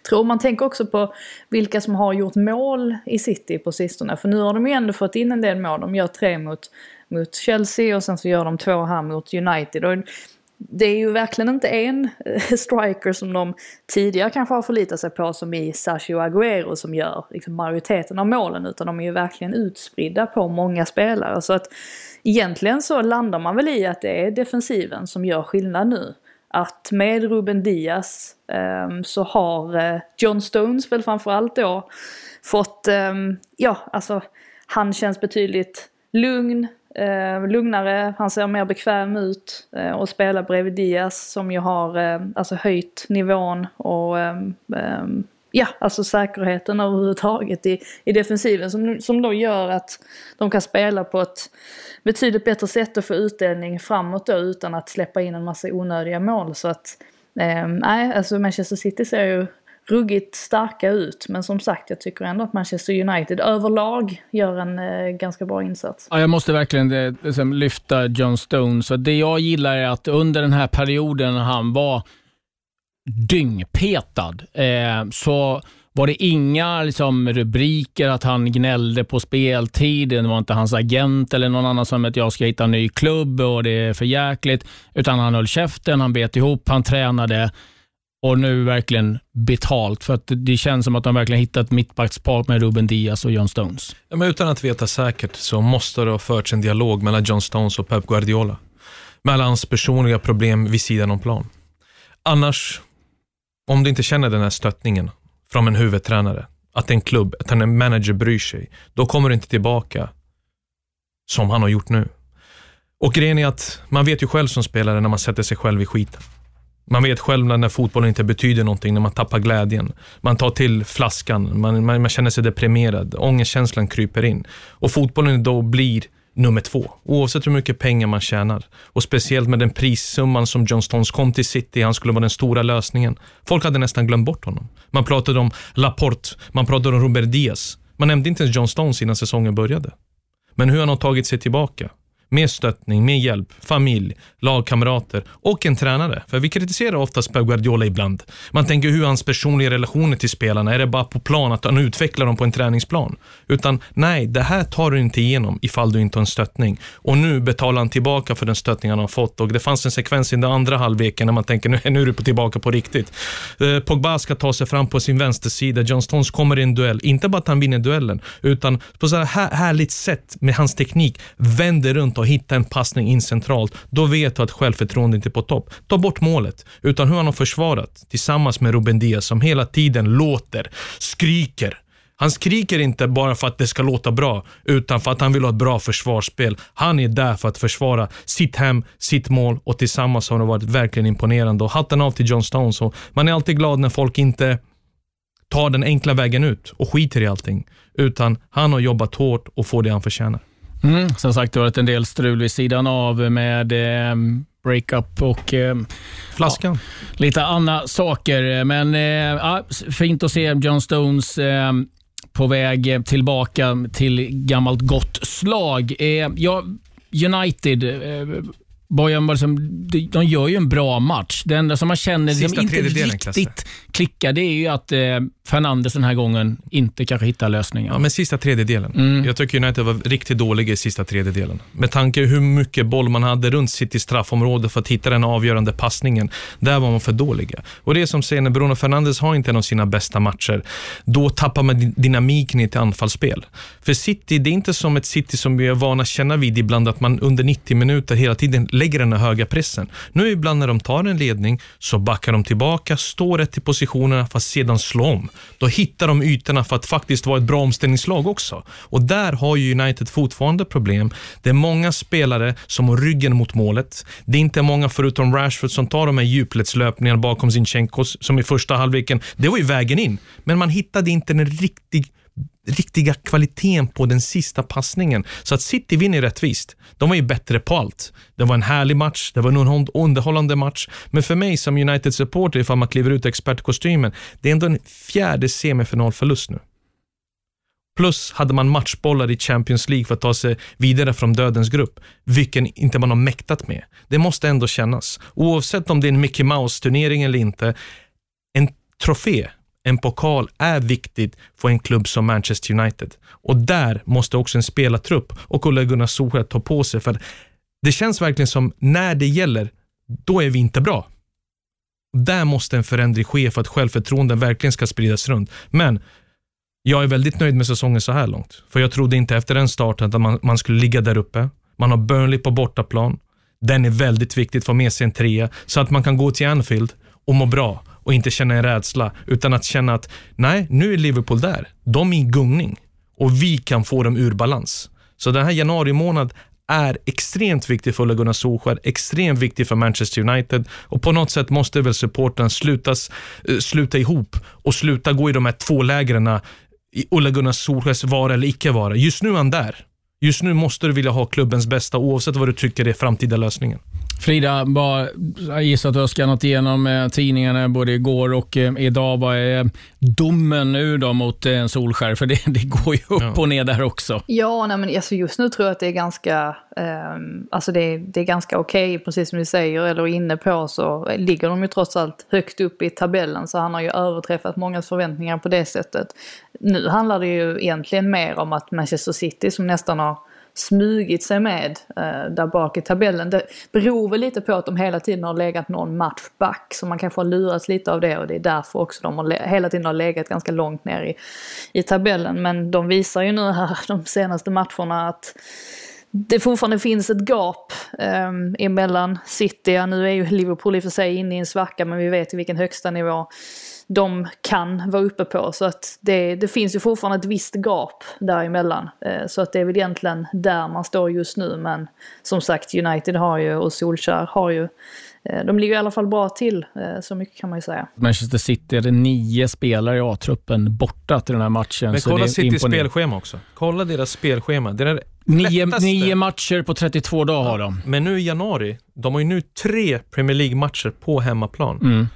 tror man tänker också på vilka som har gjort mål i City på sistone, för nu har de ju ändå fått in en del mål. De gör tre mot, mot Chelsea och sen så gör de två här mot United. Och det är ju verkligen inte en eh, striker som de tidigare kanske har förlitat sig på som i Sergio Aguero som gör liksom majoriteten av målen utan de är ju verkligen utspridda på många spelare. Så att egentligen så landar man väl i att det är defensiven som gör skillnad nu. Att med Ruben Diaz eh, så har eh, John Stones väl framförallt då fått, eh, ja alltså han känns betydligt lugn, eh, lugnare, han ser mer bekväm ut eh, och spelar bredvid Diaz som ju har eh, alltså höjt nivån och eh, eh, ja, alltså säkerheten överhuvudtaget i, i defensiven som, som då gör att de kan spela på ett betydligt bättre sätt och få utdelning framåt då utan att släppa in en massa onödiga mål. Så att, eh, nej, alltså Manchester City ser ju ruggigt starka ut. Men som sagt, jag tycker ändå att Manchester United överlag gör en eh, ganska bra insats. Ja, jag måste verkligen eh, liksom, lyfta John Stones. Så det jag gillar är att under den här perioden när han var dyngpetad eh, så var det inga liksom, rubriker att han gnällde på speltiden. Det var inte hans agent eller någon annan som att jag ska hitta en ny klubb och det är för jäkligt. Utan han höll käften, han bet ihop, han tränade och nu verkligen betalt. För att det känns som att de verkligen hittat mittbackspar med Ruben Diaz och John Stones. Ja, men utan att veta säkert så måste det ha förts en dialog mellan John Stones och Pep Guardiola. Mellan hans personliga problem vid sidan om plan. Annars, om du inte känner den här stöttningen från en huvudtränare, att en klubb, att en manager bryr sig, då kommer du inte tillbaka som han har gjort nu. Och grejen är att man vet ju själv som spelare när man sätter sig själv i skiten. Man vet själv när när fotbollen inte betyder någonting, när man tappar glädjen. Man tar till flaskan, man, man, man känner sig deprimerad, ångestkänslan kryper in. Och fotbollen då blir nummer två, oavsett hur mycket pengar man tjänar. Och speciellt med den prissumman som John Stones kom till City, han skulle vara den stora lösningen. Folk hade nästan glömt bort honom. Man pratade om Laporte, man pratade om Robert Diaz. Man nämnde inte ens John Stones innan säsongen började. Men hur han har tagit sig tillbaka. Med stöttning, med hjälp, familj, lagkamrater och en tränare. För vi kritiserar oftast Pep Guardiola ibland. Man tänker hur hans personliga relationer till spelarna, är det bara på plan att han utvecklar dem på en träningsplan? Utan nej, det här tar du inte igenom ifall du inte har en stöttning. Och nu betalar han tillbaka för den stöttning han har fått. Och det fanns en sekvens i den andra halvleken när man tänker nu, nu är du tillbaka på riktigt. Eh, Pogba ska ta sig fram på sin vänstersida. John Stones kommer i en duell. Inte bara att han vinner duellen, utan på så här härligt sätt med hans teknik vänder runt och hitta en passning in centralt. Då vet du att självförtroendet inte är på topp. Ta bort målet, utan hur han har försvarat tillsammans med Ruben Diaz som hela tiden låter, skriker. Han skriker inte bara för att det ska låta bra, utan för att han vill ha ett bra försvarsspel. Han är där för att försvara sitt hem, sitt mål och tillsammans har det varit verkligen imponerande. Och hatten av till John Stones. Och man är alltid glad när folk inte tar den enkla vägen ut och skiter i allting. Utan han har jobbat hårt och får det han förtjänar. Mm, som sagt, det har varit en del strul vid sidan av med eh, breakup och eh, Flaskan. ja, lite andra saker. Men eh, fint att se John Stones eh, på väg tillbaka till gammalt gott slag. Eh, ja, United, Bojan, liksom, de, gör ju en bra match. Det enda som man känner Sista som inte tredjedelen, riktigt Klasse. klickar, det är ju att eh, Fernandes den här gången inte kanske hittar lösningen. Ja, men sista tredjedelen. Jag tycker United var riktigt dåliga i sista tredjedelen. Med tanke hur mycket boll man hade runt sitt i straffområde för att hitta den avgörande passningen. Där var man för dåliga. Och det är som säger, när Bruno Fernandes har inte en av sina bästa matcher, då tappar man dynamiken i ett anfallsspel. För City, det är inte som ett City som vi är vana att känna vid ibland, att man under 90 minuter hela tiden lägger den här höga pressen. Nu ibland när de tar en ledning, så backar de tillbaka, står rätt i positionerna för att sedan slå om. Då hittar de ytorna för att faktiskt vara ett bra omställningslag också. Och där har ju United fortfarande problem. Det är många spelare som har ryggen mot målet. Det är inte många förutom Rashford som tar de här djupledslöpningarna bakom Zinchenko som i första halvleken. Det var ju vägen in, men man hittade inte den riktig riktiga kvaliteten på den sista passningen. Så att City vinner rättvist. De var ju bättre på allt. Det var en härlig match, det var en underhållande match. Men för mig som United-supporter, ifall man kliver ut ur expertkostymen, det är ändå en fjärde semifinalförlust nu. Plus hade man matchbollar i Champions League för att ta sig vidare från dödens grupp, vilken inte man har mäktat med. Det måste ändå kännas. Oavsett om det är en Mickey Mouse-turnering eller inte, en trofé, en pokal är viktigt för en klubb som Manchester United. Och där måste också en spelartrupp och Ole Gunnar Solskjaer ta på sig. För det känns verkligen som när det gäller, då är vi inte bra. Där måste en förändring ske för att självförtroenden verkligen ska spridas runt. Men jag är väldigt nöjd med säsongen så här långt. För jag trodde inte efter den starten att man, man skulle ligga där uppe. Man har Burnley på bortaplan. Den är väldigt viktigt för att få med sig en trea så att man kan gå till Anfield och må bra och inte känna en rädsla utan att känna att nej, nu är Liverpool där. De är i gungning och vi kan få dem ur balans. Så den här januari månad är extremt viktig för Ole Gunnar Solskjaer, extremt viktig för Manchester United och på något sätt måste väl supporten slutas, eh, sluta ihop och sluta gå i de här två lägren i Ole Gunnar Solskjaers vara eller icke vara. Just nu är han där. Just nu måste du vilja ha klubbens bästa oavsett vad du tycker är framtida lösningen. Frida, bara, jag gissar att du har skannat igenom eh, tidningarna både igår och eh, idag. Vad är domen nu då mot eh, Solskär? För det, det går ju upp Ja. och ner där också. Ja, nej, men alltså just nu tror jag att det är ganska, ehm, alltså det, är- det är ganska okej, precis som du säger, eller inne på så ligger de ju trots allt högt upp i tabellen så han har ju överträffat mångas förväntningar på det sättet. Nu handlar det ju egentligen mer om att Manchester City som nästan har smugit sig med eh, där bak i tabellen. Det beror väl lite på att de hela tiden har legat någon match back så man kanske har lurats lite av det och det är därför också de har hela tiden har legat ganska långt ner i, i tabellen. Men de visar ju nu här de senaste matcherna att det fortfarande finns ett gap eh, emellan City. Ja, nu är ju Liverpool i och för sig inne i en svacka men vi vet ju vilken högsta nivå de kan vara uppe på. Så att det, det finns ju fortfarande ett visst gap däremellan. Eh, så att det är väl egentligen där man står just nu. Men som sagt, United har ju och Solskjaer har ju, eh, de ligger i alla fall bra till. Eh, så mycket kan man ju säga. Manchester City är det nio spelare i A-truppen borta till den här matchen. Men så kolla det är Citys spelschema också. Kolla deras spelschema. Det är det Nio, nio matcher på 32 dagar har de. Men nu i januari, de har ju nu tre Premier League-matcher på hemmaplan. Mm.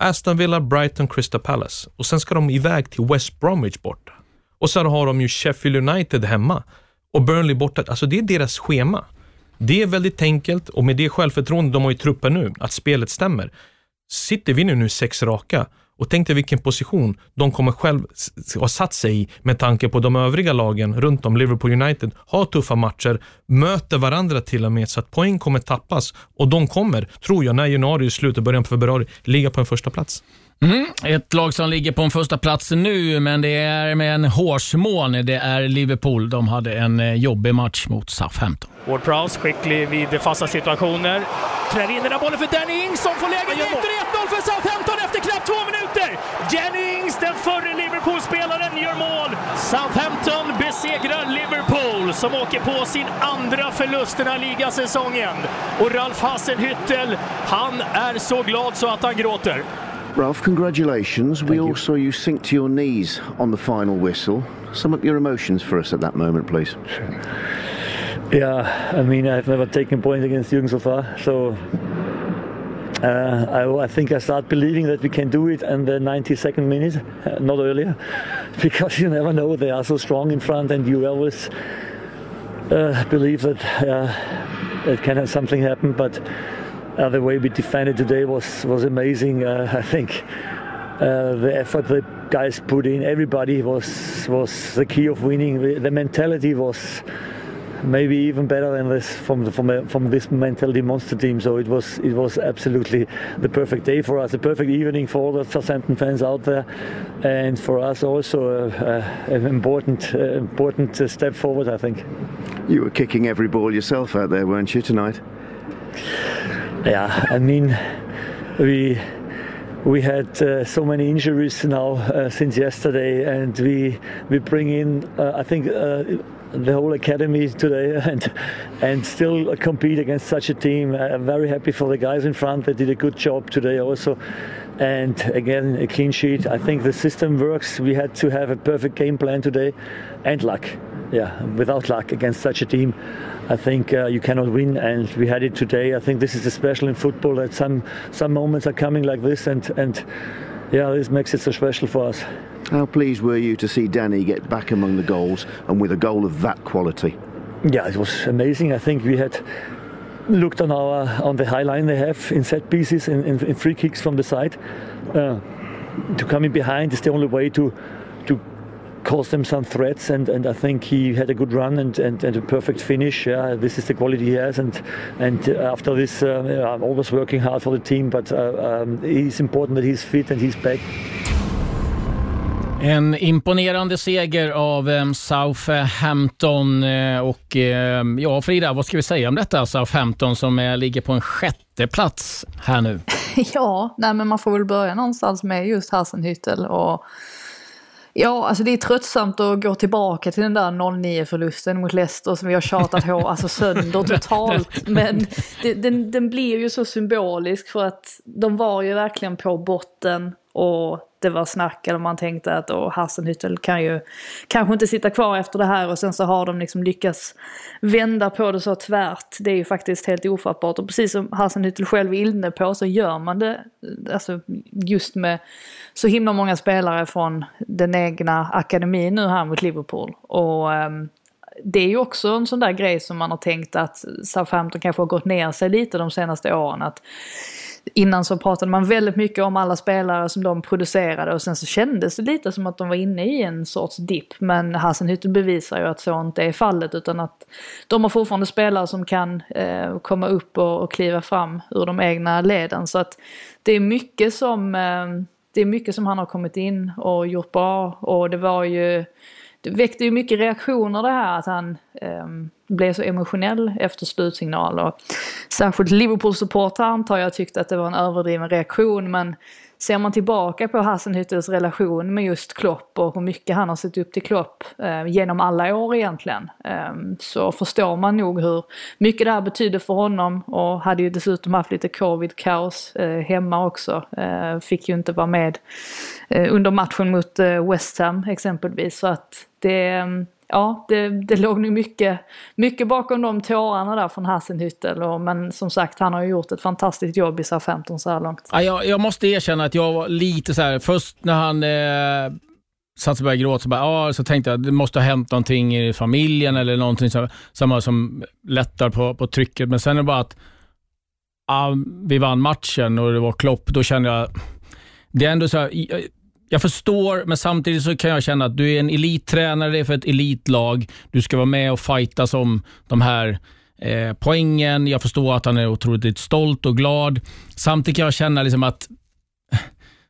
Aston Villa, Brighton, Crystal Palace. Och sen ska de iväg till West Bromwich borta. Och sen har de ju Sheffield United hemma. Och Burnley borta. Alltså det är deras schema. Det är väldigt enkelt och med det självförtroende de har i truppen nu, att spelet stämmer. City vinner nu sex raka. Och tänk dig vilken position de kommer själv ha satt sig i med tanke på de övriga lagen runt om Liverpool United har tuffa matcher, möter varandra till och med så att poäng kommer tappas och de kommer, tror jag, när januari är slut och början på februari, ligga på en första plats. Mm. Ett lag som ligger på en första plats nu, men det är med en hårsmån. Det är Liverpool. De hade en eh, jobbig match mot Southampton. Ward Prowse skicklig vid fasta situationer. Trär in den där bollen för Danny Ings som får läget och 1-0 för Southampton efter knappt två minuter. Danny Ings, den förre Liverpool-spelaren, gör mål. Southampton besegrar Liverpool som åker på sin andra förlust den här ligasäsongen. Och Ralf Hasenhüttel, han är så glad så att han gråter. Ralph, congratulations. we all saw you sink to your knees on the final whistle. Sum up your emotions for us at that moment, please. Yeah, I mean, I've never taken points against Jürgen so far, so uh, I, I think I start believing that we can do it in the 92nd minute, uh, not earlier, because you never know. They are so strong in front, and you always uh, believe that uh, it can have something happen. But uh, the way we defended today was was amazing. Uh, I think the effort the guys put in, everybody was was the key of winning. The, the mentality was maybe even better than this from the, from a, from this mentality monster team. So it was it was absolutely the perfect day for us, a perfect evening for all the Southampton fans out there, and for us also an important uh, important step forward. I think. You were kicking every ball yourself out there, weren't you tonight? Yeah, I mean, we we had uh, so many injuries now uh, since yesterday, and we we bring in uh, I think uh, the whole academy today, and and still compete against such a team. I'm very happy for the guys in front. They did a good job today also. And again, a clean sheet. I think the system works. We had to have a perfect game plan today, and luck. Yeah, without luck against such a team, I think uh, you cannot win. And we had it today. I think this is special in football that some some moments are coming like this, and and yeah, this makes it so special for us. How pleased were you to see Danny get back among the goals and with a goal of that quality? Yeah, it was amazing. I think we had looked on our on the high line they have in set pieces in, in, in free kicks from the side. Uh, to come in behind is the only way to to cause them some threats and, and I think he had a good run and, and, and a perfect finish. Yeah, this is the quality he has and and after this uh, I'm always working hard for the team but uh, um, it's important that he's fit and he's back. En imponerande seger av eh, Southampton. eh, Och eh, ja, Frida, vad ska vi säga om detta Southampton som eh, ligger på en sjätte plats här nu? Ja, nej men man får väl börja någonstans med just Hassenhüttel och Ja, alltså det är tröttsamt att gå tillbaka till den där 0-9 förlusten mot Leicester som vi har tjatat på alltså sönder totalt. Men det, den, den blir ju så symbolisk för att de var ju verkligen på botten och det var snack eller man tänkte att oh, Hassenhüttel kan ju kanske inte sitta kvar efter det här och sen så har de liksom lyckats vända på det så tvärt. Det är ju faktiskt helt ofattbart och precis som Hassenhüttel själv är inne på så gör man det alltså just med så himla många spelare från den egna akademin nu här mot Liverpool. Och um, det är ju också en sån där grej som man har tänkt att Southampton kanske har gått ner sig lite de senaste åren. Att Innan så pratade man väldigt mycket om alla spelare som de producerade och sen så kändes det lite som att de var inne i en sorts dipp. Men Hassenhüttel bevisar ju att så inte är fallet utan att de har fortfarande spelare som kan eh, komma upp och, och kliva fram ur de egna leden. Så att det är mycket som, eh, det är mycket som han har kommit in och gjort bra och det var ju det väckte ju mycket reaktioner det här att han eh, blev så emotionell efter slutsignal. Och särskilt Liverpool-supportrar antar jag tyckte att det var en överdriven reaktion men ser man tillbaka på Hassenhüttels relation med just Klopp och hur mycket han har sett upp till Klopp eh, genom alla år egentligen eh, så förstår man nog hur mycket det här betyder för honom och hade ju dessutom haft lite covid-kaos eh, hemma också. Eh, fick ju inte vara med eh, under matchen mot eh, West Ham exempelvis så att det ehm, ja, det, det låg nog mycket, mycket bakom de tårarna där från Hassenhüttel. Och, men som sagt, han har ju gjort ett fantastiskt jobb i SA-15 så här långt. Ja, jag, jag måste erkänna att jag var lite så här, först när han eh, satt sig och började gråta så, bara, ah, så tänkte jag att det måste ha hänt någonting i familjen eller någonting som, som, som lättar på, på trycket. Men sen är det bara att ah, vi vann matchen och det var Klopp. Då kände jag, det är ändå så här, jag förstår, men samtidigt så kan jag känna att du är en elittränare för ett elitlag. Du ska vara med och fighta om de här eh, poängen. Jag förstår att han är otroligt stolt och glad. Samtidigt kan jag känna liksom att eh,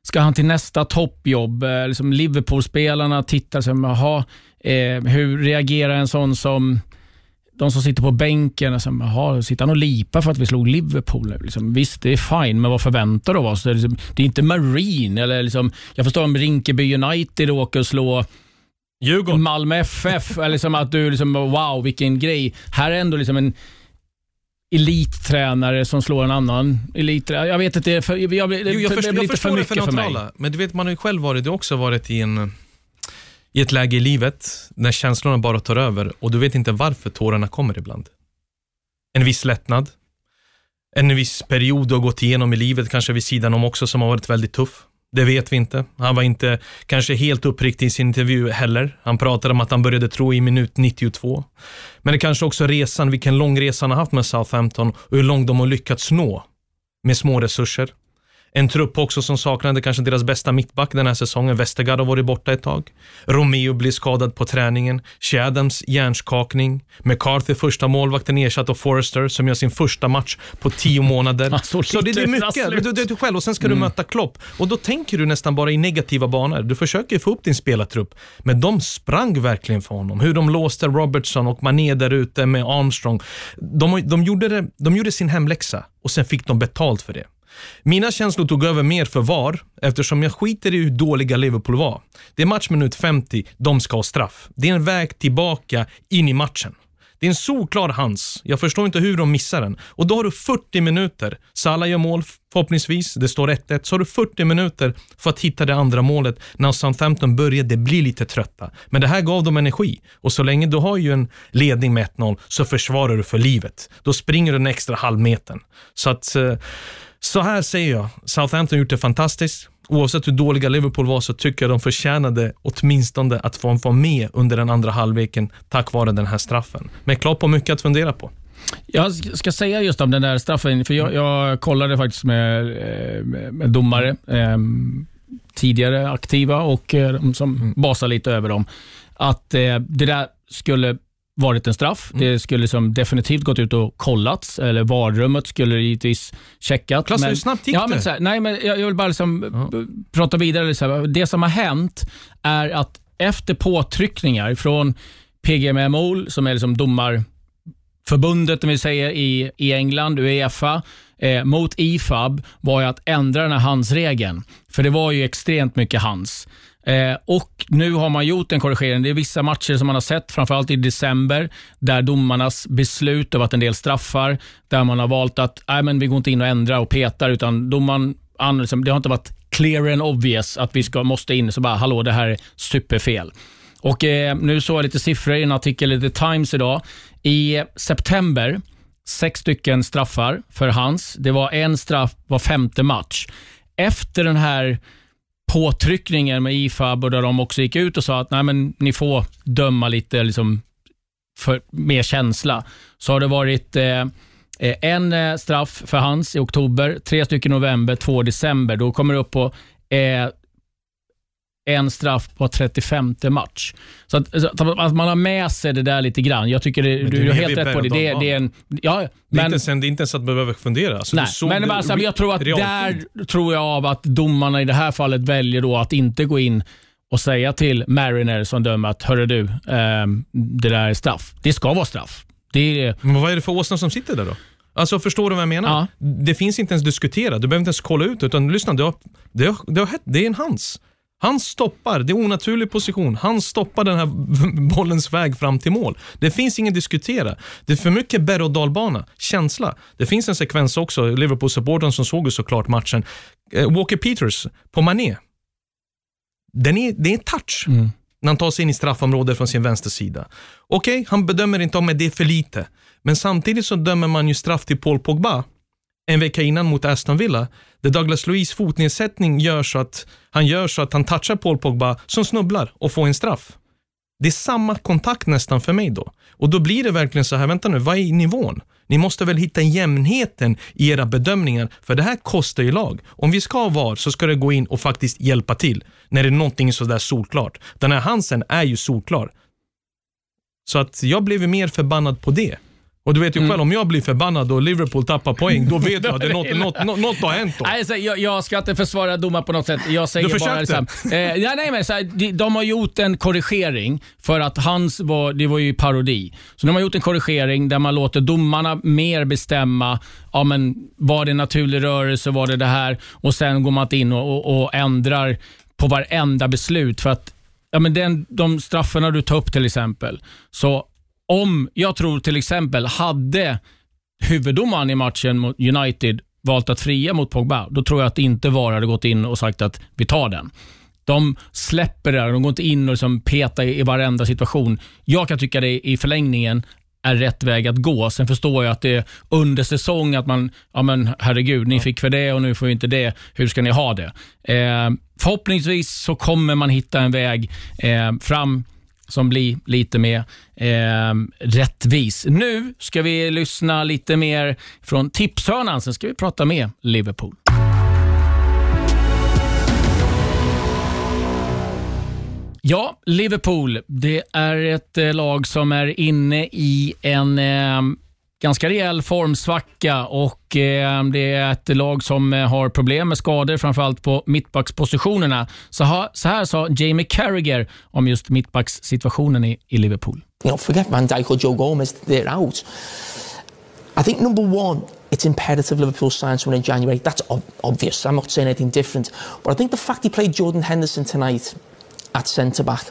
ska han till nästa toppjobb? Eh, liksom Liverpool-spelarna tittar som, jaha, eh, hur reagerar en sån som de som sitter på bänken, och säger, jaha, sitter han och lipar för att vi slog Liverpool? Liksom, visst, det är fine, men vad förväntar du av oss? Det är, liksom, det är inte Marine. Eller liksom, jag förstår om Rinkeby United åker och slår Djurgården. Malmö FF. eller liksom att du, liksom, wow, vilken grej. Här är ändå liksom en elittränare som slår en annan elittränare. Jag vet inte, jag, jag, jag, det, jo, jag, förstår, det jag förstår för det för mycket för mig. men du vet, man har ju själv varit, du också varit i en i ett läge i livet när känslorna bara tar över och du vet inte varför tårarna kommer ibland. En viss lättnad, en viss period du har gått igenom i livet, kanske vid sidan om också, som har varit väldigt tuff. Det vet vi inte. Han var inte kanske helt uppriktig i sin intervju heller. Han pratade om att han började tro i minut 92. Men det kanske också resan, vilken lång resa han har haft med Southampton och hur långt de har lyckats nå med små resurser. En trupp också som saknade kanske deras bästa mittback den här säsongen. Westergaard har varit borta ett tag. Romeo blir skadad på träningen. Shadams hjärnskakning. McCarthy första målvakten ersatt av Forrester som gör sin första match på tio månader. Alltså, Så det, är mycket. Du, du, du själv och sen ska du Mm. möta Klopp. Och då tänker du nästan bara i negativa banor. Du försöker få upp din spelartrupp. Men de sprang verkligen för honom. Hur de låste Robertson och Mané där ute med Armstrong. De, de, gjorde det, de gjorde sin hemläxa och sen fick de betalt för det. Mina känslor tog över mer för VAR eftersom jag skiter i hur dåliga Liverpool var. Det är matchminut 50, de ska ha straff. Det är en väg tillbaka in i matchen. Det är en solklar hands. Jag förstår inte hur de missar den. Och då har du 40 minuter. Salah gör mål förhoppningsvis. Det står 1-1. Så har du 40 minuter för att hitta det andra målet när Southampton började bli lite trötta. Men det här gav dem energi. Och så länge du har ju en ledning med 1-0 så försvarar du för livet. Då springer du den extra halvmetern. Så att eh, så här säger jag. Southampton har gjort det fantastiskt. Oavsett hur dåliga Liverpool var så tycker jag de förtjänade åtminstone att få vara med under den andra halvleken tack vare den här straffen. Men Klopp har mycket att fundera på. Jag ska säga just om den där straffen, för jag, jag kollade faktiskt med, eh, med domare, eh, tidigare aktiva och eh, de som basar lite över dem, att eh, det där skulle varit en straff. Det skulle liksom definitivt gått ut och kollats, eller VAR-rummet skulle givetvis checkat. Klas, Men- hur snabbt gick ja, det? Men så här, nej, men jag, jag vill bara liksom b- prata vidare. Så här, det som har hänt är att efter påtryckningar från PGMOL, som är liksom domar förbundet om vi säger, i, i England, Uefa, eh, mot IFAB var ju att ändra den här handsregeln. För det var ju extremt mycket hands. Eh, och Nu har man gjort en korrigering. Det är vissa matcher som man har sett, framförallt i december, där domarnas beslut har varit en del straffar, där man har valt att nej, men vi går inte in och ändrar och petar, utan domaren, det har inte varit clear and obvious att vi ska, måste in, så bara hallå, det här är superfel. Och eh, Nu såg jag lite siffror i en artikel i The Times idag. I september, sex stycken straffar för hans. Det var en straff var femte match. Efter den här påtryckningen med IFAB och där de också gick ut och sa att Nej, men ni får döma lite liksom för, med känsla, så har det varit eh, en eh, straff för hans i oktober, tre stycken i november, två i december. Då kommer det upp på eh, en straff på 35 match. Så att, att man har med sig det där lite grann. Jag tycker det, Men du, har är helt rätt på det. Det, det är en, ja, Det är, men, ens, det är inte ens att man behöver fundera. Alltså, nej, men det alltså, jag tror att där tror jag av att domarna i det här fallet väljer då att inte gå in och säga till Mariner som dömer att hörru du, ehm, det där är straff. Det ska vara straff. Det är, Men vad är det för åsna som sitter där då? Alltså förstår du vad jag menar? Det finns inte ens diskutera. Du behöver inte ens kolla ut utan lyssna, det har, det har, det har. Det är en hans. Han stoppar, det är onaturlig position. Han stoppar den här bollens väg fram till mål. Det finns ingen diskutera. Det är för mycket berg och dalbana, känsla. Det finns en sekvens också, Liverpool-supporten som såg ju såklart matchen. Eh, Walker Peters på Mané. Den är, det är en touch när han tar sig in i straffområdet från sin vänstersida. Okej, han bedömer inte om det är för lite, men samtidigt så dömer man ju straff till Paul Pogba en vecka innan mot Aston Villa, där Douglas Luiz fotnedsättning gör så att han gör så att han touchar Paul Pogba som snubblar och får en straff. Det är samma kontakt nästan för mig då. Och då blir det verkligen så här, vänta nu, vad är nivån? Ni måste väl hitta jämnheten i era bedömningar, för det här kostar ju lag. Om vi ska ha VAR så ska det gå in och faktiskt hjälpa till när det är någonting sådär solklart. Den här Hansen är ju solklar. Så att jag blev ju mer förbannad på det. Och du vet ju själv, om jag blir förbannad och Liverpool tappar poäng, då vet jag att det är något, något, något, något har hänt då. Nej, så jag, jag ska inte försvara domar på något sätt. Jag säger Du bara här, eh, ja, nej, men så här, de, de har gjort en korrigering för att hans var, det var ju parodi. Så de har gjort en korrigering där man låter domarna mer bestämma, ja men var det naturlig rörelse, var det det här? Och sen går man inte in och, och, och ändrar på varenda beslut för att Ja, men den, de straffarna du tar upp till exempel. Så om, jag tror till exempel, hade huvuddomaren i matchen mot United valt att fria mot Pogba, då tror jag att inte VAR hade gått in och sagt att vi tar den. De släpper det, de går inte in och liksom petar i, i varenda situation. Jag kan tycka det i förlängningen är rätt väg att gå. Sen förstår jag att det är under säsong att man, ja men herregud, ni fick för det och nu får vi inte det. Hur ska ni ha det? Eh, förhoppningsvis så kommer man hitta en väg eh, fram som blir lite mer eh, rättvis. Nu ska vi lyssna lite mer från tipshörnan, sen ska vi prata med Liverpool. Ja, Liverpool. Det är ett eh, lag som är inne i en eh, ganska rejäl formsvacka och eh, det är ett lag som eh, har problem med skador, framförallt på mittbackspositionerna. Så, ha, så här sa Jamie Carragher om just mittbackssituationen i, i Liverpool. You know, forget Van Dijk or Joe Gomez, they're out. I think number one, it's imperative Liverpool signs someone in January. That's ob obvious. I'm not saying anything different. But I think the fact he played Jordan Henderson tonight at centre back,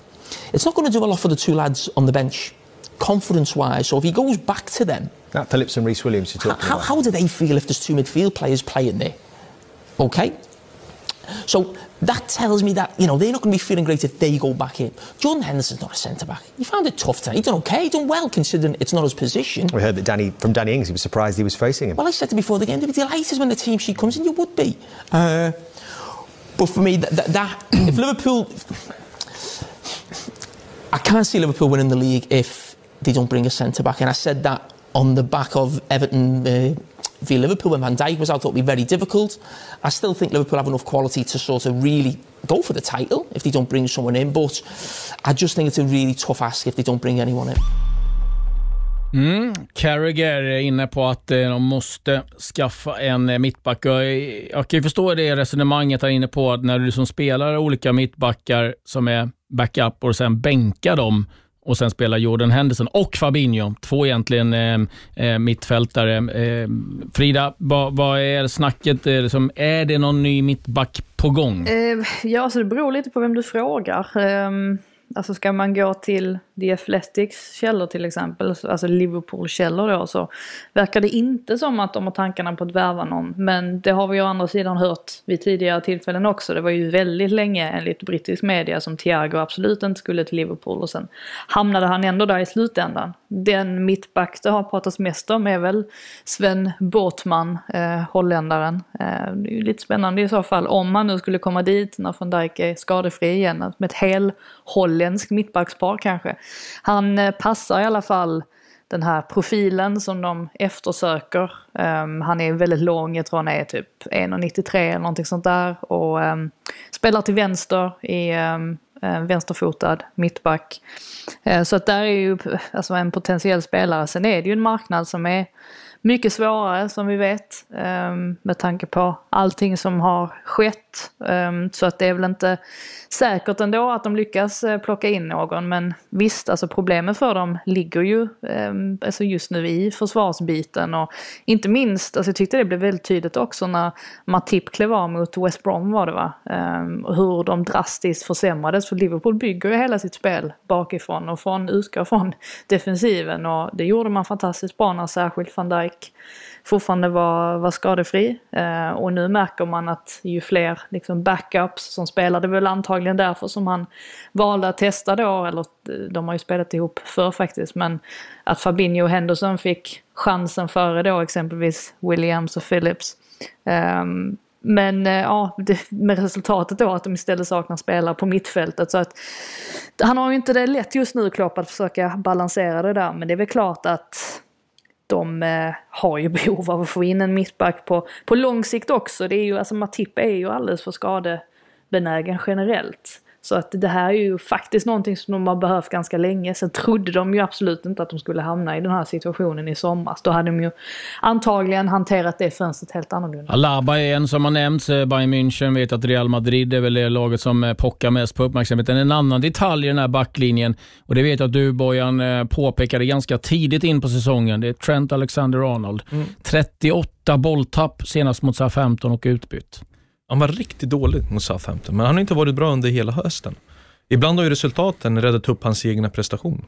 it's not going to do a lot for the two lads on the bench, confidence wise. So if he goes back to them, That Phillips and Reece Williams you're talking how, about. how do they feel if there's two midfield players playing there? Okay? So that tells me that, you know, they're not going to be feeling great if they go back in. Jordan Henderson's not a centre back. He found it tough tonight. He done okay. He done well considering it's not his position. We heard that Danny from Danny Ings, he was surprised he was facing him. Well, I said to before the game, they'd be delighted when the team sheet comes in. You would be. Uh, but for me, that, that, that if Liverpool, I can't see Liverpool winning the league if they don't bring a centre back. And I said that on the back of Everton uh, v Liverpool when Van Dijk was out. Thought would be very difficult. I still think Liverpool have enough quality to sort of really go for the title if they don't bring someone in. But I just think it's a really tough ask if they don't bring anyone in. Mm. Carragher är inne på att eh, de måste skaffa en eh, mittback. Jag, jag kan ju förstå det resonemanget han är inne på, att när du som spelar olika mittbackar som är backup och sen bänkar dem och sen spelar Jordan Henderson och Fabinho, två egentligen ehm, eh, mittfältare. Eh, Frida, vad, vad är snacket? Är det, som, är det någon ny mittback på gång? Eh, ja, så det beror lite på vem du frågar. Ehm, Alltså ska man gå till The Athletics källor till exempel, alltså Liverpool-källor då, så verkar det inte som att de har tankarna på att värva någon. Men det har vi å andra sidan hört vid tidigare tillfällen också. Det var ju väldigt länge enligt brittisk media som Thiago absolut inte skulle till Liverpool och sen hamnade han ändå där i slutändan. Den mittback det har pratats mest om är väl Sven Båtman, eh, holländaren. Eh, det är ju lite spännande i så fall om han nu skulle komma dit när van Dijk är skadefri igen, att med ett hel holländsk mittbackspar kanske. Han eh, passar i alla fall den här profilen som de eftersöker. Um, han är väldigt lång, jag tror han är typ 1,93 eller någonting sånt där. Och um, spelar till vänster i um, vänsterfotad mittback. Uh, så att där är ju alltså en potentiell spelare. Sen är det ju en marknad som är mycket svårare som vi vet ehm, med tanke på allting som har skett. Ehm, så att det är väl inte säkert ändå att de lyckas eh, plocka in någon men visst, alltså problemet för dem ligger ju ehm, alltså just nu i försvarsbiten och inte minst, alltså jag tyckte det blev väldigt tydligt också när Matip klev av mot West Brom var det va? Hur de drastiskt försämrades för Liverpool bygger ju hela sitt spel bakifrån och från, utgår från defensiven och det gjorde man fantastiskt bra när särskilt van Dijk fortfarande var, var skadefri. Eh, och nu märker man att ju fler liksom, backups som spelar, det är väl antagligen därför som han valde att testa då, eller eh, de har ju spelat ihop förr faktiskt, men att Fabinho och Henderson fick chansen före då exempelvis Williams och Phillips. Eh, men eh, ja, det, med resultatet då att de istället saknar spelare på mittfältet. Så att han har ju inte det lätt just nu Klopp att försöka balansera det där. Men det är väl klart att de eh, har ju behov av att få in en mittback på, på lång sikt också. Det är ju, alltså Matip är ju alldeles för skadebenägen generellt. Så att det här är ju faktiskt någonting som de har behövt ganska länge. Sen trodde de ju absolut inte att de skulle hamna i den här situationen i somras. Då hade de ju antagligen hanterat det fönstret helt annorlunda. Alaba är en som har nämnts. Eh, Bayern München vet att Real Madrid är väl det laget som eh, pockar mest på uppmärksamheten. En annan detalj i den här backlinjen, och det vet jag att du Bojan eh, påpekade ganska tidigt in på säsongen. Det är Trent Alexander-Arnold. Mm. 38 bolltapp senast mot SA-15 och utbytt. Han var riktigt dålig mot Southampton, men han har inte varit bra under hela hösten. Ibland har ju resultaten räddat upp hans egna prestation.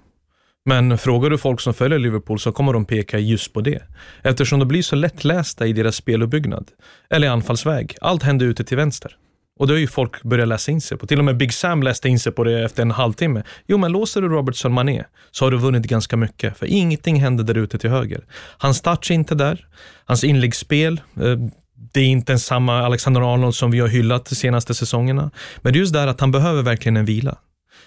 Men frågar du folk som följer Liverpool så kommer de peka just på det. Eftersom de blir så lättlästa i deras speluppbyggnad, eller anfallsväg. Allt händer ute till vänster. Och det har ju folk börjat läsa in sig på. Till och med Big Sam läste in sig på det efter en halvtimme. Jo, men låser du Robertson Mané så har du vunnit ganska mycket. För ingenting händer där ute till höger. Hans touch är inte där. Hans inläggsspel, eh, det är inte ens samma Alexander Arnold som vi har hyllat de senaste säsongerna. Men det är just där att han behöver verkligen en vila.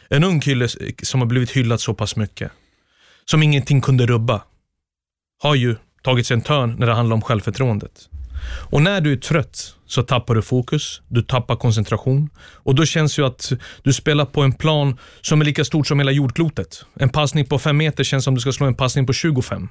En ung kille som har blivit hyllad så pass mycket, som ingenting kunde rubba, har ju tagit sig en törn när det handlar om självförtroendet. Och när du är trött så tappar du fokus, du tappar koncentration och då känns det ju att du spelar på en plan som är lika stort som hela jordklotet. En passning på fem meter känns som du ska slå en passning på 25.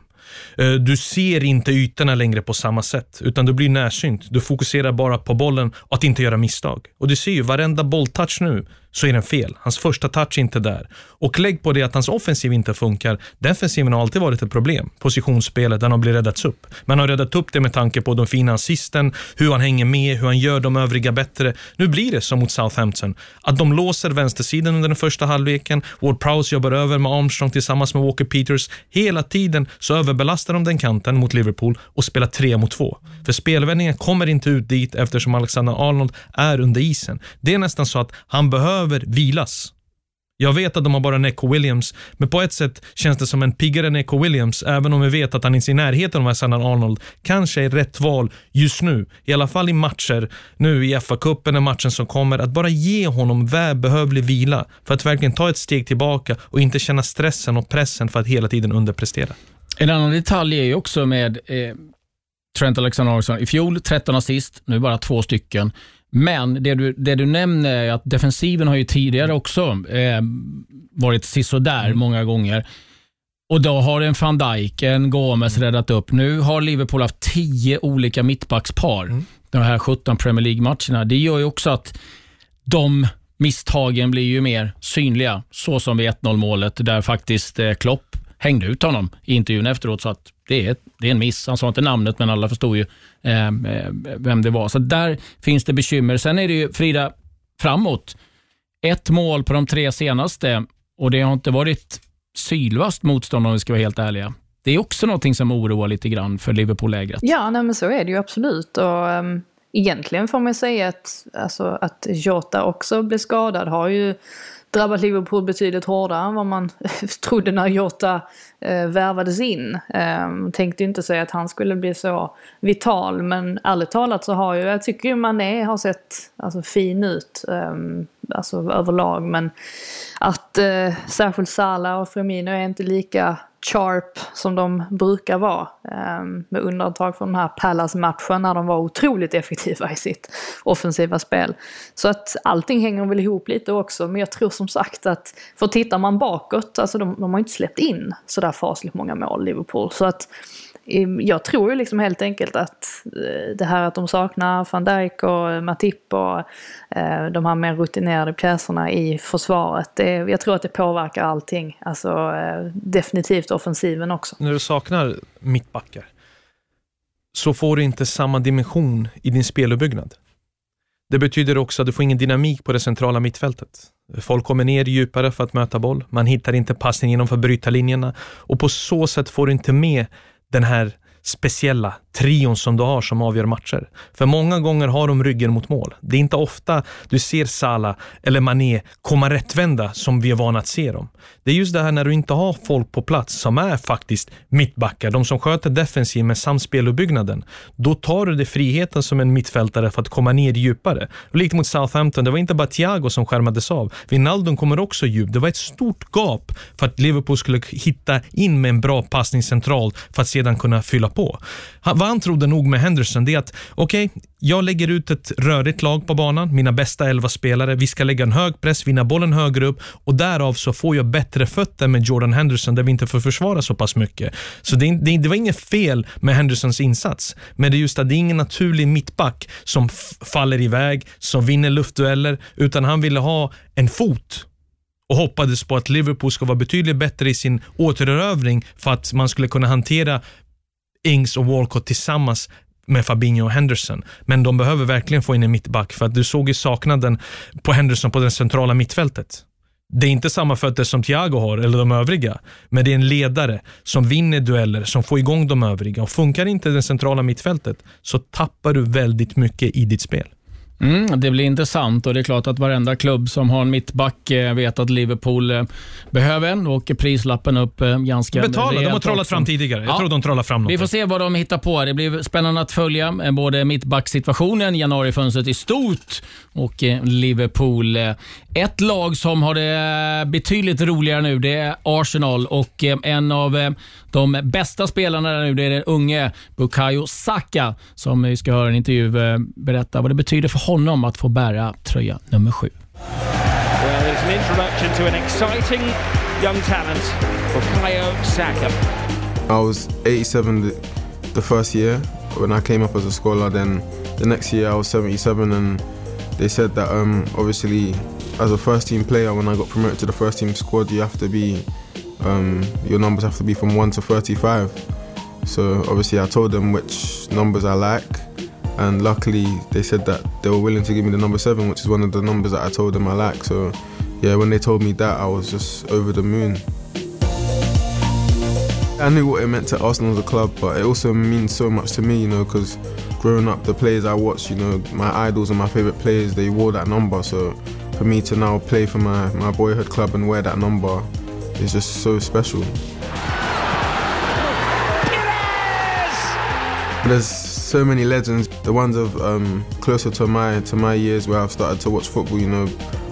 Eh, du ser inte ytorna längre på samma sätt, utan du blir närsynt. Du fokuserar bara på bollen och att inte göra misstag. Och du ser ju, varenda bolltouch nu så är den fel. Hans första touch är inte där. Och lägg på det att hans offensiv inte funkar. Defensiven har alltid varit ett problem. Positionsspelet, den har blivit räddats upp. Man har räddat upp det med tanke på de fina assisten, hur han hänger med, hur han gör de övriga bättre. Nu blir det som mot Southampton. Att de låser vänstersidan under den första halvleken. Ward Prowse jobbar över med Armstrong tillsammans med Walker Peters. Hela tiden så överbelastar de den kanten mot Liverpool och spelar tre mot två. För spelvändningen kommer inte ut dit eftersom Alexander Arnold är under isen. Det är nästan så att han behöver vilas. Jag vet att de har bara Neco Williams, men på ett sätt känns det som en piggare Neco Williams, även om vi vet att han inte är i närheten av Alexander Arnold, kanske är rätt val just nu. I alla fall i matcher, nu i FA-cupen, och matchen som kommer, att bara ge honom välbehövlig vila för att verkligen ta ett steg tillbaka och inte känna stressen och pressen för att hela tiden underprestera. En annan detalj är ju också med eh, Trent Alexander-Arnold. I fjol 13 assist, nu bara två stycken. Men det du, det du nämner är att defensiven har ju tidigare också eh, varit sisådär mm. många gånger. Och då har en van Dijk, en Gomes mm. räddat upp. Nu har Liverpool haft tio olika mittbackspar mm. de här 17 Premier League-matcherna. Det gör ju också att de misstagen blir ju mer synliga. Så som vid 1-0 målet där faktiskt eh, Klopp hängde ut honom i intervjun efteråt. Så att det är, det är en miss. Han sa inte namnet, men alla förstod ju ehm, eh, vem det var. Så där finns det bekymmer. Sen är det ju, Frida, framåt. Ett mål på de tre senaste och det har inte varit sylvast motstånd om vi ska vara helt ärliga. Det är också någonting som oroar lite grann för Liverpool-lägret. Ja, nej, men så är det ju absolut. Och, um, egentligen får man säga att, alltså, att Jota också blev skadad har ju drabbat Liverpool betydligt hårdare än vad man trodde när Jota eh, värvades in. Eh, tänkte inte säga att han skulle bli så vital men ärligt talat så har ju, jag tycker ju Mané har sett alltså, fin ut. Eh, alltså överlag men att eh, särskilt Salah och Firmino är inte lika sharp som de brukar vara. Ehm, med undantag från den här Palace-matchen när de var otroligt effektiva i sitt offensiva spel. Så att allting hänger väl ihop lite också. Men jag tror som sagt att, för tittar man bakåt, alltså de, de har inte släppt in sådär fasligt många mål, Liverpool. Så att Ehm, jag tror ju liksom helt enkelt att eh, det här att de saknar van Dijk och eh, Matip och eh, de här mer rutinerade pjäserna i försvaret. Det, jag tror att det påverkar allting. Alltså definitivt offensiven också. När du saknar mittbackar så får du inte samma dimension i din speluppbyggnad. Det betyder också att du får ingen dynamik på det centrala mittfältet. Folk kommer ner djupare för att möta boll. Man hittar inte passning innanför brytarlinjerna och på så sätt får du inte med den här speciella trion som du har som avgör matcher. För många gånger har de ryggen mot mål. Det är inte ofta du ser Salah eller Mané komma rättvända som vi är vana att se dem. Det är just det här när du inte har folk på plats som är faktiskt mittbackar, de som sköter defensiv med samspeluppbyggnaden. Då tar du dig friheten som en mittfältare för att komma ner djupare. Likt mot Southampton, det var inte bara Thiago som skärmades av. Wijnaldum kommer också djupt. Det var ett stort gap för att Liverpool skulle hitta in med en bra passning centralt för att sedan kunna fylla på vad han trodde nog med Henderson, det är att okej, okay, jag lägger ut ett rörigt lag på banan, mina bästa elva spelare. Vi ska lägga en hög press, vinna bollen högre upp och därav så får jag bättre fötter med Jordan Henderson där vi inte får försvara så pass mycket. Så det, det, det var inget fel med Hendersons insats, men det är just att det är ingen naturlig mittback som faller iväg, som vinner luftdueller, utan han ville ha en fot och hoppades på att Liverpool ska vara betydligt bättre i sin återerövring för att man skulle kunna hantera Ings och Walcott tillsammans med Fabinho och Henderson. Men de behöver verkligen få in en mittback för att du såg ju saknaden på Henderson på det centrala mittfältet. Det är inte samma fötter som Thiago har eller de övriga, men det är en ledare som vinner dueller, som får igång de övriga. Och funkar inte det centrala mittfältet så tappar du väldigt mycket i ditt spel. Mm, det blir intressant och det är klart att varenda klubb som har en mittback eh, vet att Liverpool eh, behöver en och prislappen upp eh, ganska Betala, de har trollat fram tidigare. Jag tror de trollar fram något. Vi får se vad de hittar på. Det blir spännande att följa både mittbacksituationen, januarifönstret i stort och Liverpool. Ett lag som har det betydligt roligare nu det är Arsenal och en av de bästa spelarna där nu det är den unge Bukayo Saka som vi ska höra en intervju eh, berätta vad det betyder för honom att få bära tröja nummer sju. Well, it's an introduction to an exciting young talent, Bukayo Saka. I was 87 the, the first year when I came up as a scholar. Then the next year I was 77, and they said that um, obviously as a first team player, when I got promoted to the first team squad, you have to be um, your numbers have to be from one to 35. So obviously I told them which numbers I like, and luckily they said that they were willing to give me the number seven, which is one of the numbers that I told them I like. So yeah, when they told me that, I was just over the moon. I knew what it meant to Arsenal as a club, but it also means so much to me, you know, because growing up, the players I watched, you know, my idols and my favourite players, they wore that number. So for me to now play for my, my boyhood club and wear that number is just so special. There's so many legends. The ones of um, closer to my to my years where I've started to watch football. You know,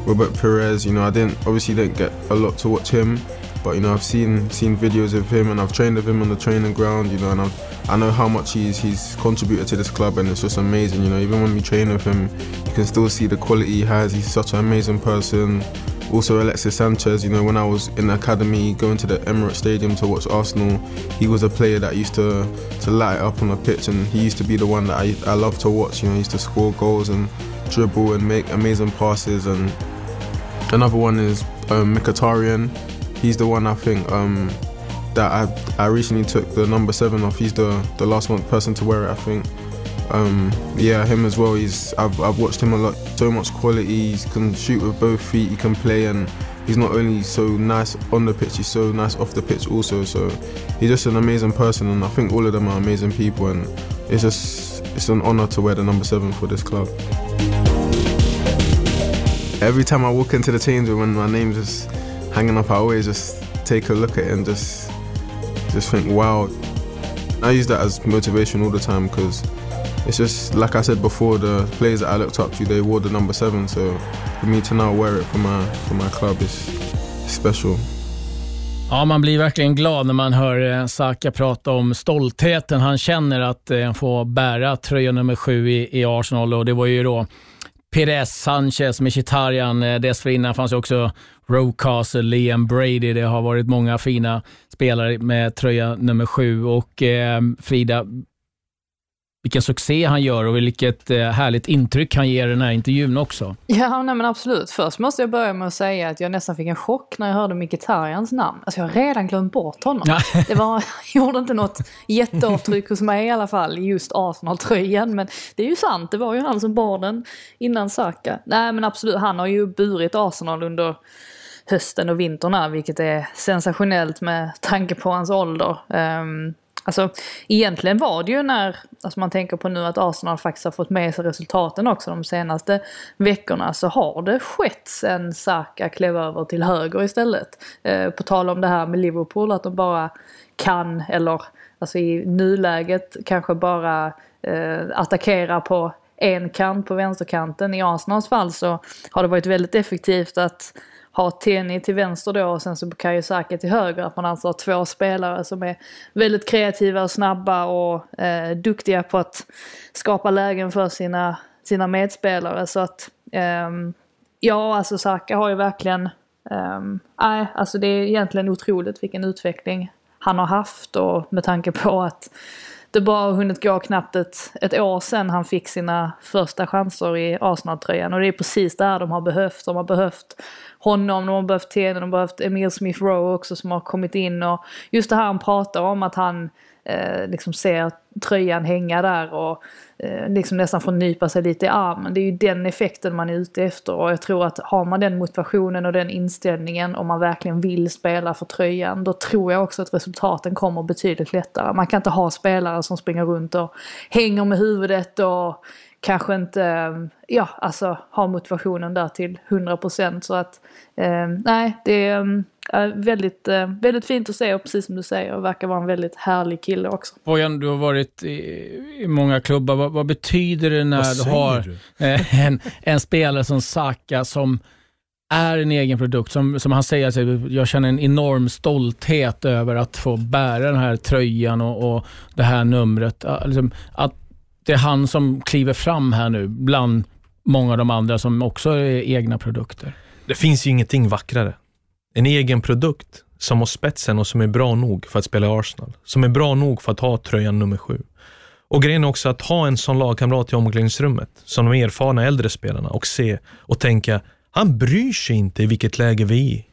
Robert Perez. You know, I didn't obviously didn't get a lot to watch him, but you know I've seen seen videos of him and I've trained with him on the training ground. You know, and I've, I know how much he's he's contributed to this club, and it's just amazing. You know, even when we train with him, you can still see the quality he has. He's such an amazing person. Also Alexis Sanchez, you know, when I was in the academy going to the Emirates Stadium to watch Arsenal, he was a player that used to to light up on the pitch and he used to be the one that I, I love to watch. You know, he used to score goals and dribble and make amazing passes and another one is um, Mkhitaryan. He's the one I think um, that I I recently took the number seven off. He's the the last one person to wear it, I think. Um, yeah, him as well. He's I've, I've watched him a lot. So much quality. He can shoot with both feet. He can play, and he's not only so nice on the pitch. He's so nice off the pitch also. So he's just an amazing person, and I think all of them are amazing people. And it's just it's an honor to wear the number seven for this club. Every time I walk into the change room and my name's just hanging up, I always just take a look at it and just just think, wow. I use that as motivation all the time because it's just like I said before, the players that I looked up to, they wore the number seven. So for me to now wear it for my for my club is special. Ja, man blir verkligen glad när man hör eh, Saka prata om stoltheten han känner att eh, få bära tröja nummer sju i, i Arsenal. Och det var ju då Pires, Sanchez, Mkhitaryan. Eh, dessförinnan fanns ju också Rocastle, Liam Brady. Det har varit många fina spelare med tröja nummer sju. Och eh, Frida, vilken succé han gör och vilket eh, härligt intryck han ger i den här intervjun också. Ja, nej men absolut. Först måste jag börja med att säga att jag nästan fick en chock när jag hörde Mkhitarjans namn. Alltså jag har redan glömt bort honom. Ja. Det var, gjorde inte något jätteavtryck hos mig i alla fall, just Arsenal-tröjan. Men det är ju sant, det var ju han som bar den innan Saka. Nej men absolut, han har ju burit Arsenal under hösten och vintern här, vilket är sensationellt med tanke på hans ålder. Um, Alltså egentligen var det ju när, alltså man tänker på nu att Arsenal faktiskt har fått med sig resultaten också de senaste veckorna så har det skett sen Saka klev över till höger istället. Eh, på tal om det här med Liverpool att de bara kan eller alltså i nuläget kanske bara eh, attackera på en kant på vänsterkanten. I Arsenals fall så har det varit väldigt effektivt att ha Teni till vänster då och sen så Kajosaki till höger. Att man alltså har två spelare som är väldigt kreativa och snabba och eh, duktiga på att skapa lägen för sina, sina medspelare. Så att eh, ja, alltså Saka har ju verkligen, nej, nej, alltså det är egentligen otroligt vilken utveckling han har haft och med tanke på att det bara har hunnit gå knappt ett, ett år sedan han fick sina första chanser i Arsenal-tröjan. Och det är precis det här de har behövt. De har behövt honom, de har behövt Tene, de har behövt Emil Smith Rowe också som har kommit in. Och just det här han pratar om att han eh, liksom ser tröjan hänga där och eh, liksom nästan får nypa sig lite i armen. Det är ju den effekten man är ute efter och jag tror att har man den motivationen och den inställningen och man verkligen vill spela för tröjan då tror jag också att resultaten kommer betydligt lättare. Man kan inte ha spelare som springer runt och hänger med huvudet och kanske inte eh, ja, alltså, har motivationen där till 100% så att eh, nej, det är väldigt, eh, väldigt fint att se och precis som du säger, verkar vara en väldigt härlig kille också. Bojan, du har varit i, i många klubbar. Vad, vad betyder det när du har du? en, en spelare som Saka som är en egen produkt. Som, som han säger, jag känner en enorm stolthet över att få bära den här tröjan och, och det här numret. Liksom, att det är han som kliver fram här nu bland många av de andra som också är egna produkter. Det finns ju ingenting vackrare. En egen produkt som har spetsen och som är bra nog för att spela i Arsenal. Som är bra nog för att ha tröjan nummer sju. Och grejen är också att ha en sån lagkamrat i omklädningsrummet, som de erfarna äldre spelarna, och se och tänka, han bryr sig inte i vilket läge vi är i.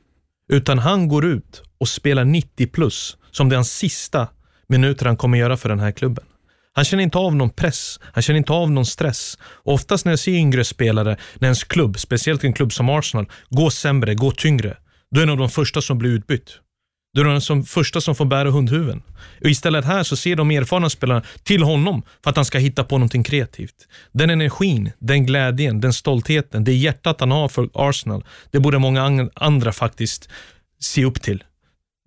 Utan han går ut och spelar 90 plus, som det är hans sista minuter han kommer göra för den här klubben. Han känner inte av någon press, han känner inte av någon stress. Och oftast när jag ser yngre spelare, när ens klubb, speciellt en klubb som Arsenal, går sämre, går tyngre, du är en av de första som blir utbytt. Du är den som första som får bära hundhuven. Och istället här så ser de erfarna spelarna till honom för att han ska hitta på någonting kreativt. Den energin, den glädjen, den stoltheten, det hjärtat han har för Arsenal, det borde många andra faktiskt se upp till.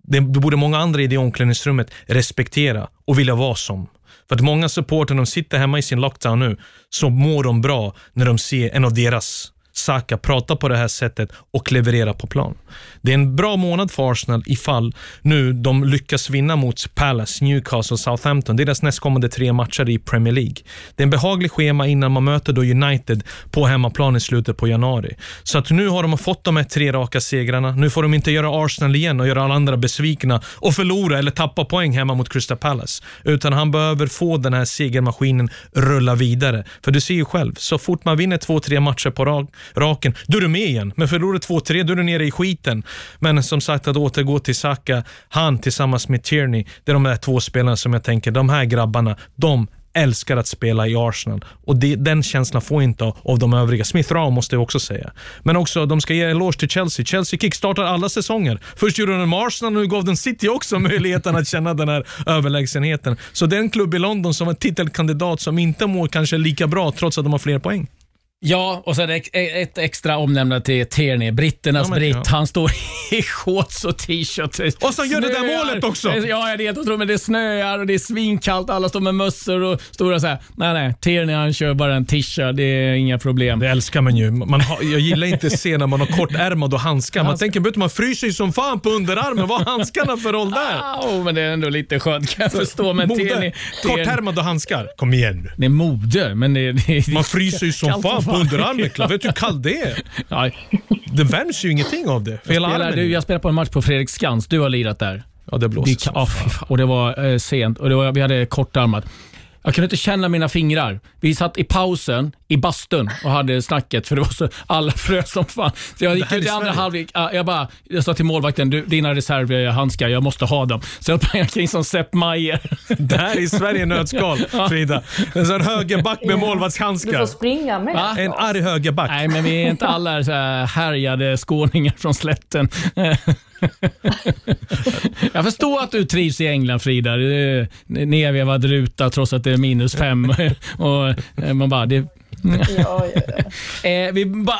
Det det borde många andra i det omklädningsrummet respektera och vilja vara som. För att många supporter, de sitter hemma i sin lockdown nu, så mår de bra när de ser en av deras Saka prata på det här sättet och leverera på plan. Det är en bra månad för Arsenal ifall nu de lyckas vinna mot Palace, Newcastle och Southampton. Deras nästkommande tre matcher i Premier League. Det är en behaglig schema innan man möter då United på hemmaplan i slutet på januari. Så att nu har de fått de här tre raka segrarna. Nu får de inte göra Arsenal igen och göra alla andra besvikna och förlora eller tappa poäng hemma mot Crystal Palace. Utan han behöver få den här segermaskinen rulla vidare. För du ser ju själv, så fort man vinner två, tre matcher på rad, raken, då är du med igen. Men förlorar två, tre, då är du nere i skiten. Men som sagt, att återgå till Saka, han tillsammans med Tierney, det är de där två spelarna som jag tänker, de här grabbarna, de älskar att spela i Arsenal. Och det, den känslan får inte av, de övriga. Smith Rowe måste jag också säga. Men också, de ska ge en eloge till Chelsea. Chelsea kickstartar alla säsonger. Först gjorde de med Arsenal och nu gav den City också möjligheten att känna den här överlägsenheten. Så den klubb i London som var titelkandidat som inte mår kanske lika bra trots att de har fler poäng. Ja, och sen ett, ett extra omnämnande till Tierney. Britternas Ja, britt. ja. Han står i shorts och t-shirt. Och så gör det där målet också. Ja, jag vet. Jag tror, men det snöar och det är svinkallt. Alla står med mössor och stora så här. Nej, nej. Tierney han kör bara en tisha. Det är inga problem. Det älskar man ju. Man har, jag gillar inte att se när man har kortärmad och handskar. Man tänker, vet man fryser ju som fan på underarmen. Vad har handskarna för roll där? Oh, men det är ändå lite skönt kan jag förstå. Men Mode. Tierney, Kortärmad och handskar. Kom igen nu. Det är mode, men det, det, Man fryser ju som fan underarmen. Vet du hur kallt det är? Ja, Det värms ju ingenting av det. För jag, spelar, du, jag spelade på en match på Fredriksskans. Du har lirat där. Ja, det blåser Det, som fy fan. och det var eh, sent och det var, vi hade kortarmat. Jag kunde inte känna mina fingrar. Vi satt i pausen i bastun och hade snacket för det var så, alla frös som fan. Så jag gick ut i andra halvlek. ja, Jag, bara, jag sa till målvakten, du, dina reservhandskar, jag måste ha dem. Så jag sprang omkring som Sepp Maier. Det här är Sverige nötskal, Frida. En sån högerback med Du får målvaktshandskar. springa med. Va? En arg högerback. Nej, men vi är inte alla så här härjade skåningar från slätten. Jag förstår att du trivs i England Frida. Nedvevad ruta trots att det är minus fem. Och eh, man bara, det, Ja, ja, eh, vi bara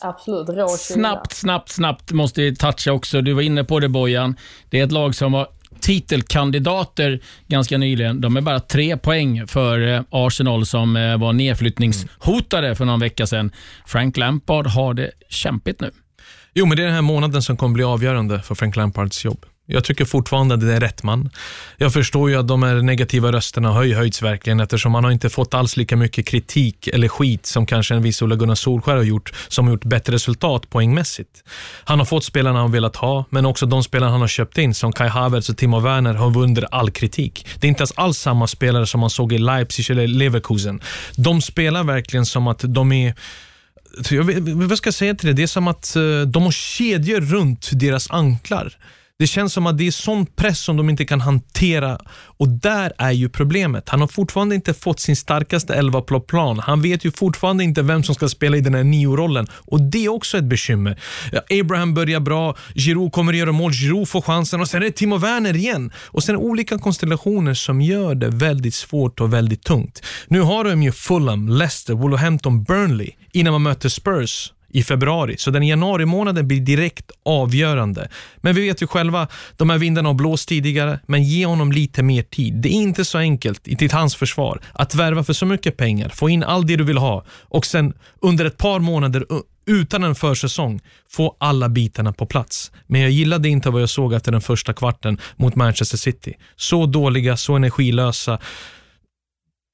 Absolut, rå snabbt, snabbt, snabbt måste vi toucha också. Du var inne på det Bojan. Det är ett lag som var titelkandidater ganska nyligen. De är bara tre poäng för eh, Arsenal som var nedflyttningshotade för någon vecka sedan. Frank Lampard har det kämpigt nu. Jo, men det är den här månaden som kommer bli avgörande för Frank Lampards jobb. Jag tycker fortfarande att det är rätt man. Jag förstår ju att de här negativa rösterna har höjts verkligen eftersom han har inte fått alls lika mycket kritik eller skit som kanske en viss Ola Gunnar Solskär har gjort som har gjort bättre resultat poängmässigt. Han har fått spelarna han velat ha, men också de spelarna han har köpt in som Kai Havertz och Timo Werner har vunnit all kritik. Det är inte alls, alls samma spelare som man såg i Leipzig eller Leverkusen. De spelar verkligen som att de är jag vet, vad ska jag säga till det? Det är som att eh, de har kedjor runt deras anklar. Det känns som att det är sån press som de inte kan hantera och där är ju problemet. Han har fortfarande inte fått sin starkaste elva på plan. Han vet ju fortfarande inte vem som ska spela i den här nio-rollen och det är också ett bekymmer. Abraham börjar bra, Giroud kommer att göra mål, Giroud får chansen och sen är det Timo Werner igen. Och sen olika konstellationer som gör det väldigt svårt och väldigt tungt. Nu har de ju Fulham, Leicester, Wolverhampton, Burnley innan man möter Spurs i februari. Så den januari månaden blir direkt avgörande. Men vi vet ju själva, de här vindarna har blåst tidigare, men ge honom lite mer tid. Det är inte så enkelt i till hans försvar att värva för så mycket pengar, få in allt det du vill ha och sen under ett par månader utan en försäsong få alla bitarna på plats. Men jag gillade inte vad jag såg efter den första kvarten mot Manchester City. Så dåliga, så energilösa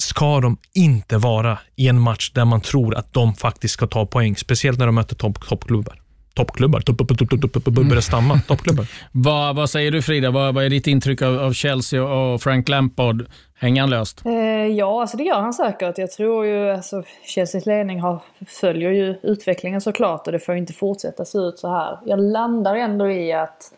ska de inte vara i en match där man tror att de faktiskt ska ta poäng. Speciellt när de möter topp, toppklubbar. Toppklubbar? Topp, topp, topp, topp, topp, börjar stamma. Toppklubbar. vad, vad säger du Frida? Vad, vad är ditt intryck av, av Chelsea och Frank Lampard? Hänger han löst? Eh, ja, alltså det gör han säkert. Jag tror ju, alltså Chelseas ledning har, följer ju utvecklingen såklart och det får ju inte fortsätta se ut så här. Jag landar ändå i att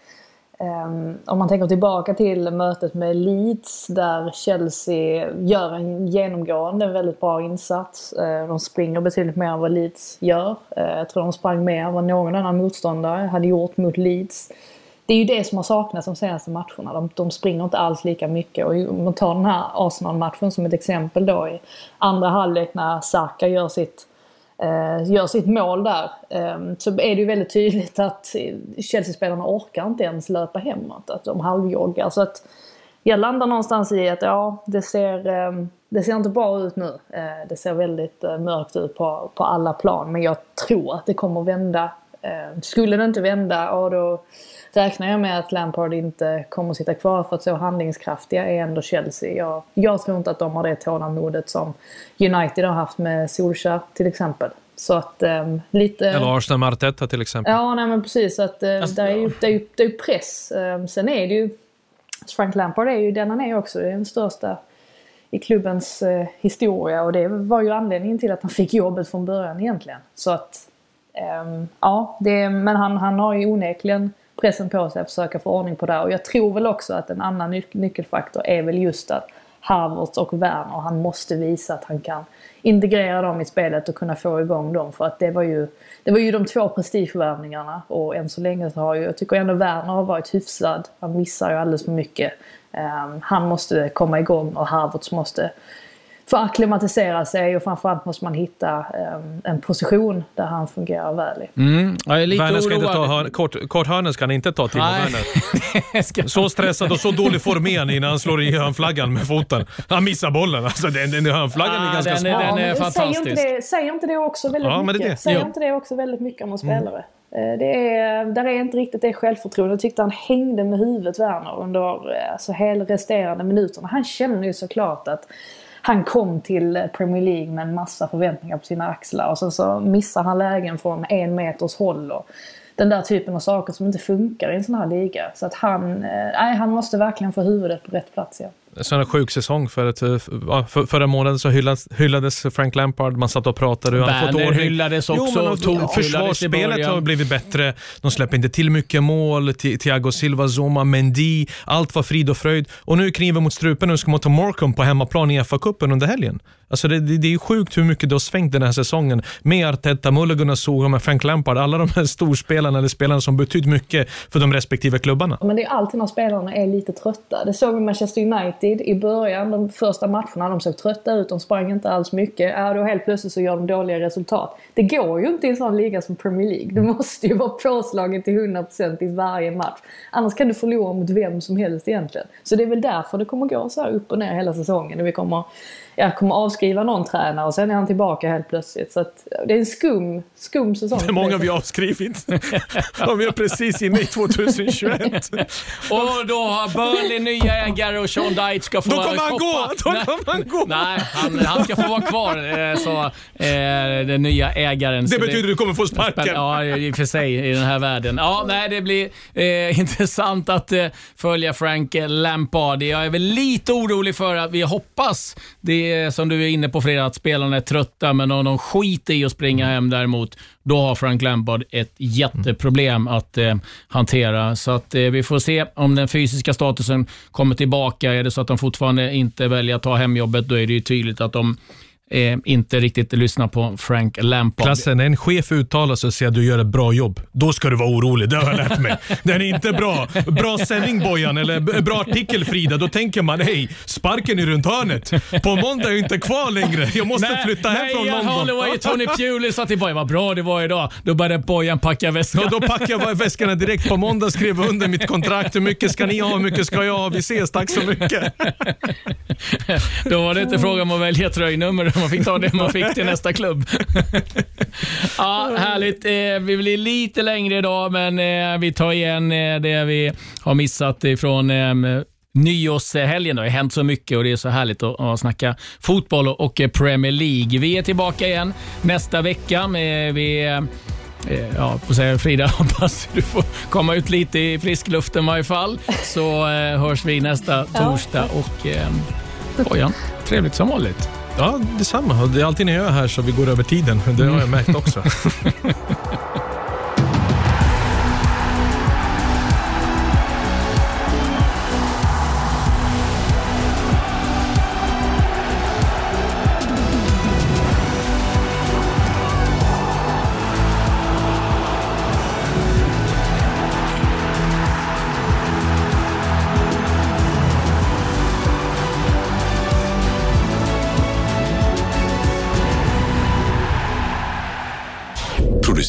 Ehm, om man tänker tillbaka till mötet med Leeds där Chelsea gör en genomgående väldigt bra insats. Ehm, de springer betydligt mer än vad Leeds gör. Ehm, jag tror de sprang mer än vad någon annan motståndare hade gjort mot Leeds. Det är ju det som har saknats de senaste matcherna. De, de springer inte alls lika mycket. Och om man tar den här Arsenal-matchen som ett exempel då i andra halvlek när Saka gör sitt eh, gör sitt mål där eh, så är det ju väldigt tydligt att Chelsea-spelarna orkar inte ens löpa hemåt. Att de halvjoggar. Så att jag landar någonstans i att ja, det ser, eh, det ser inte bra ut nu. Eh, det ser väldigt eh, mörkt ut på, på alla plan. Men jag tror att det kommer vända. Eh, skulle det inte vända, ja då räknar jag med att Lampard inte kommer att sitta kvar för att så handlingskraftiga är ändå Chelsea. Jag, jag tror inte att de har det tålamodet som United har haft med Solskjaer till exempel. Så att um, lite... Eller Arsenal med Arteta till exempel. Ja, nej men precis. Att, uh, alltså, där är ju, det, är ju, det är ju press. Um, sen är det ju... Frank Lampard är ju den han är också. Det är den största i klubbens uh, historia och det var ju anledningen till att han fick jobbet från början egentligen. Så att... Um, ja, det, men han, han har ju onekligen pressen på sig att försöka få ordning på det. Och jag tror väl också att en annan nyc nyckelfaktor är väl just att Havertz och Werner, han måste visa att han kan integrera dem i spelet och kunna få igång dem. För att det var ju, det var ju de två prestigevärvningarna och än så länge så har ju, jag tycker ändå Werner har varit hyfsad. Han missar ju alldeles för mycket. Um, han måste komma igång och Havertz måste få acklimatisera sig och framförallt måste man hitta um, en position där han fungerar väl i. Mm. Jag är lite Werner ska inte ta hörn, kort, korthörnen ska han inte ta Timo Nej. Werner. Så stressad och så dålig form är han innan han slår i hörnflaggan med foten. Han missar bollen. Alltså, den, den hörnflaggan är Ah, ganska den är- smart. den är fantastisk. Säger inte, det, säger inte det också väldigt Ja, men det mycket? det. Säger inte det också väldigt mycket om en spelare? Eh, Det är, där är inte riktigt det självförtroendet. Jag tyckte han hängde med huvudet Werner under eh, alltså, hela resterande minuterna. Han känner ju såklart att han kom till Premier League med en massa förväntningar på sina axlar och sen så missar han lägen från en meters håll. Och den där typen av saker som inte funkar i en sån här liga. Så att han, eh, nej, han måste verkligen få huvudet på rätt plats igen sån här sjuk säsong. För att, eh, ja, för, förra månaden så hyllades, hyllades Frank Lampard, man satt och pratade. Han har fått Werner hyllades också, Jo, men, tog- i försvarsspelet har blivit bättre. De släpper inte till mycket mål. Thi- Thiago Silva, Zuma, Mendy. Allt var frid och fröjd. Och nu är kniven mot strupen och ska man ta Morecambe på hemmaplan i FA-cupen under helgen. Alltså det, det, det är sjukt hur mycket det har svängt den här säsongen. Med Arteta, Mulligan, Soga, med Frank Lampard. Alla de här storspelarna eller spelarna som betytt mycket för de respektive klubbarna. Men det är alltid när spelarna är lite trötta. Det såg vi Manchester United i början, de första matcherna. De såg trötta ut, de sprang inte alls mycket. Ja, då helt plötsligt så gör de dåliga resultat. Det går ju inte i en sån liga som Premier League. Du måste ju vara påslagen till 100% i varje match. Annars kan du förlora mot vem som helst egentligen. Så det är väl därför det kommer gå så här upp och ner hela säsongen. Och vi kommer, ja, kommer avskriva någon tränare och sen är han tillbaka helt plötsligt. Så att, det är en skum, skum säsong. Det är många vi har avskrivit. vi är precis inne i 2021. Och då har Burnley nya ägare och Sean Dyche ska få Då kommer han gå! Då Nej, kommer han gå! Nej, han, han ska få vara kvar, eh, så eh, den nya ägaren. Det betyder att du kommer få sparken. Ja, i och för sig i den här världen. Ja, nej, det blir eh, intressant att eh, följa Frank Lampard. Jag är väl lite orolig för att vi hoppas, det är som du är inne på Frida, att spelarna är trötta, men om de skiter i att springa hem däremot, då har Frank Lampard ett jätteproblem att eh, hantera. Så att eh, vi får se om den fysiska statusen kommer tillbaka. Är det så att de fortfarande inte väljer att ta hemjobbet, då är det ju tydligt att de eh, inte riktigt lyssnar på Frank Lampard. Klassen, när en chef uttalar sig och säger att du gör ett bra jobb, då ska du vara orolig. Det har jag lärt mig. Den är inte bra. Bra sändning Bojan, eller bra artikel Frida. Då tänker man, hej, sparken är runt hörnet. På måndag är jag inte kvar längre. Jag måste Nej, flytta hem nej, från London. Holloway och Tony Pulis sa till Bojan, vad bra det var idag. Då började Bojan packa väskan. Och då packade jag väskorna direkt på måndag, skrev under mitt kontrakt. Hur mycket ska ni ha? Hur mycket ska jag ha? Vi ses, tack så mycket. Då var det inte fråga om att välja tröjnummer, man fick ta det man fick till nästa klubb. ja, härligt. Eh, Vi blir lite längre idag, men eh, vi tar igen eh, det vi har missat ifrån eh, nyårshelgen. Det har hänt så mycket och det är så härligt att, att snacka fotboll och Premier League. Vi är tillbaka igen nästa vecka. Vi, Ja, på säga Frida, hoppas du får komma ut lite i friskluften i varje fall. Så hörs vi nästa torsdag och eh, Bojan, trevligt som vanligt. Ja, detsamma. Det är alltid när jag är här så vi går över tiden. Det har jag märkt också.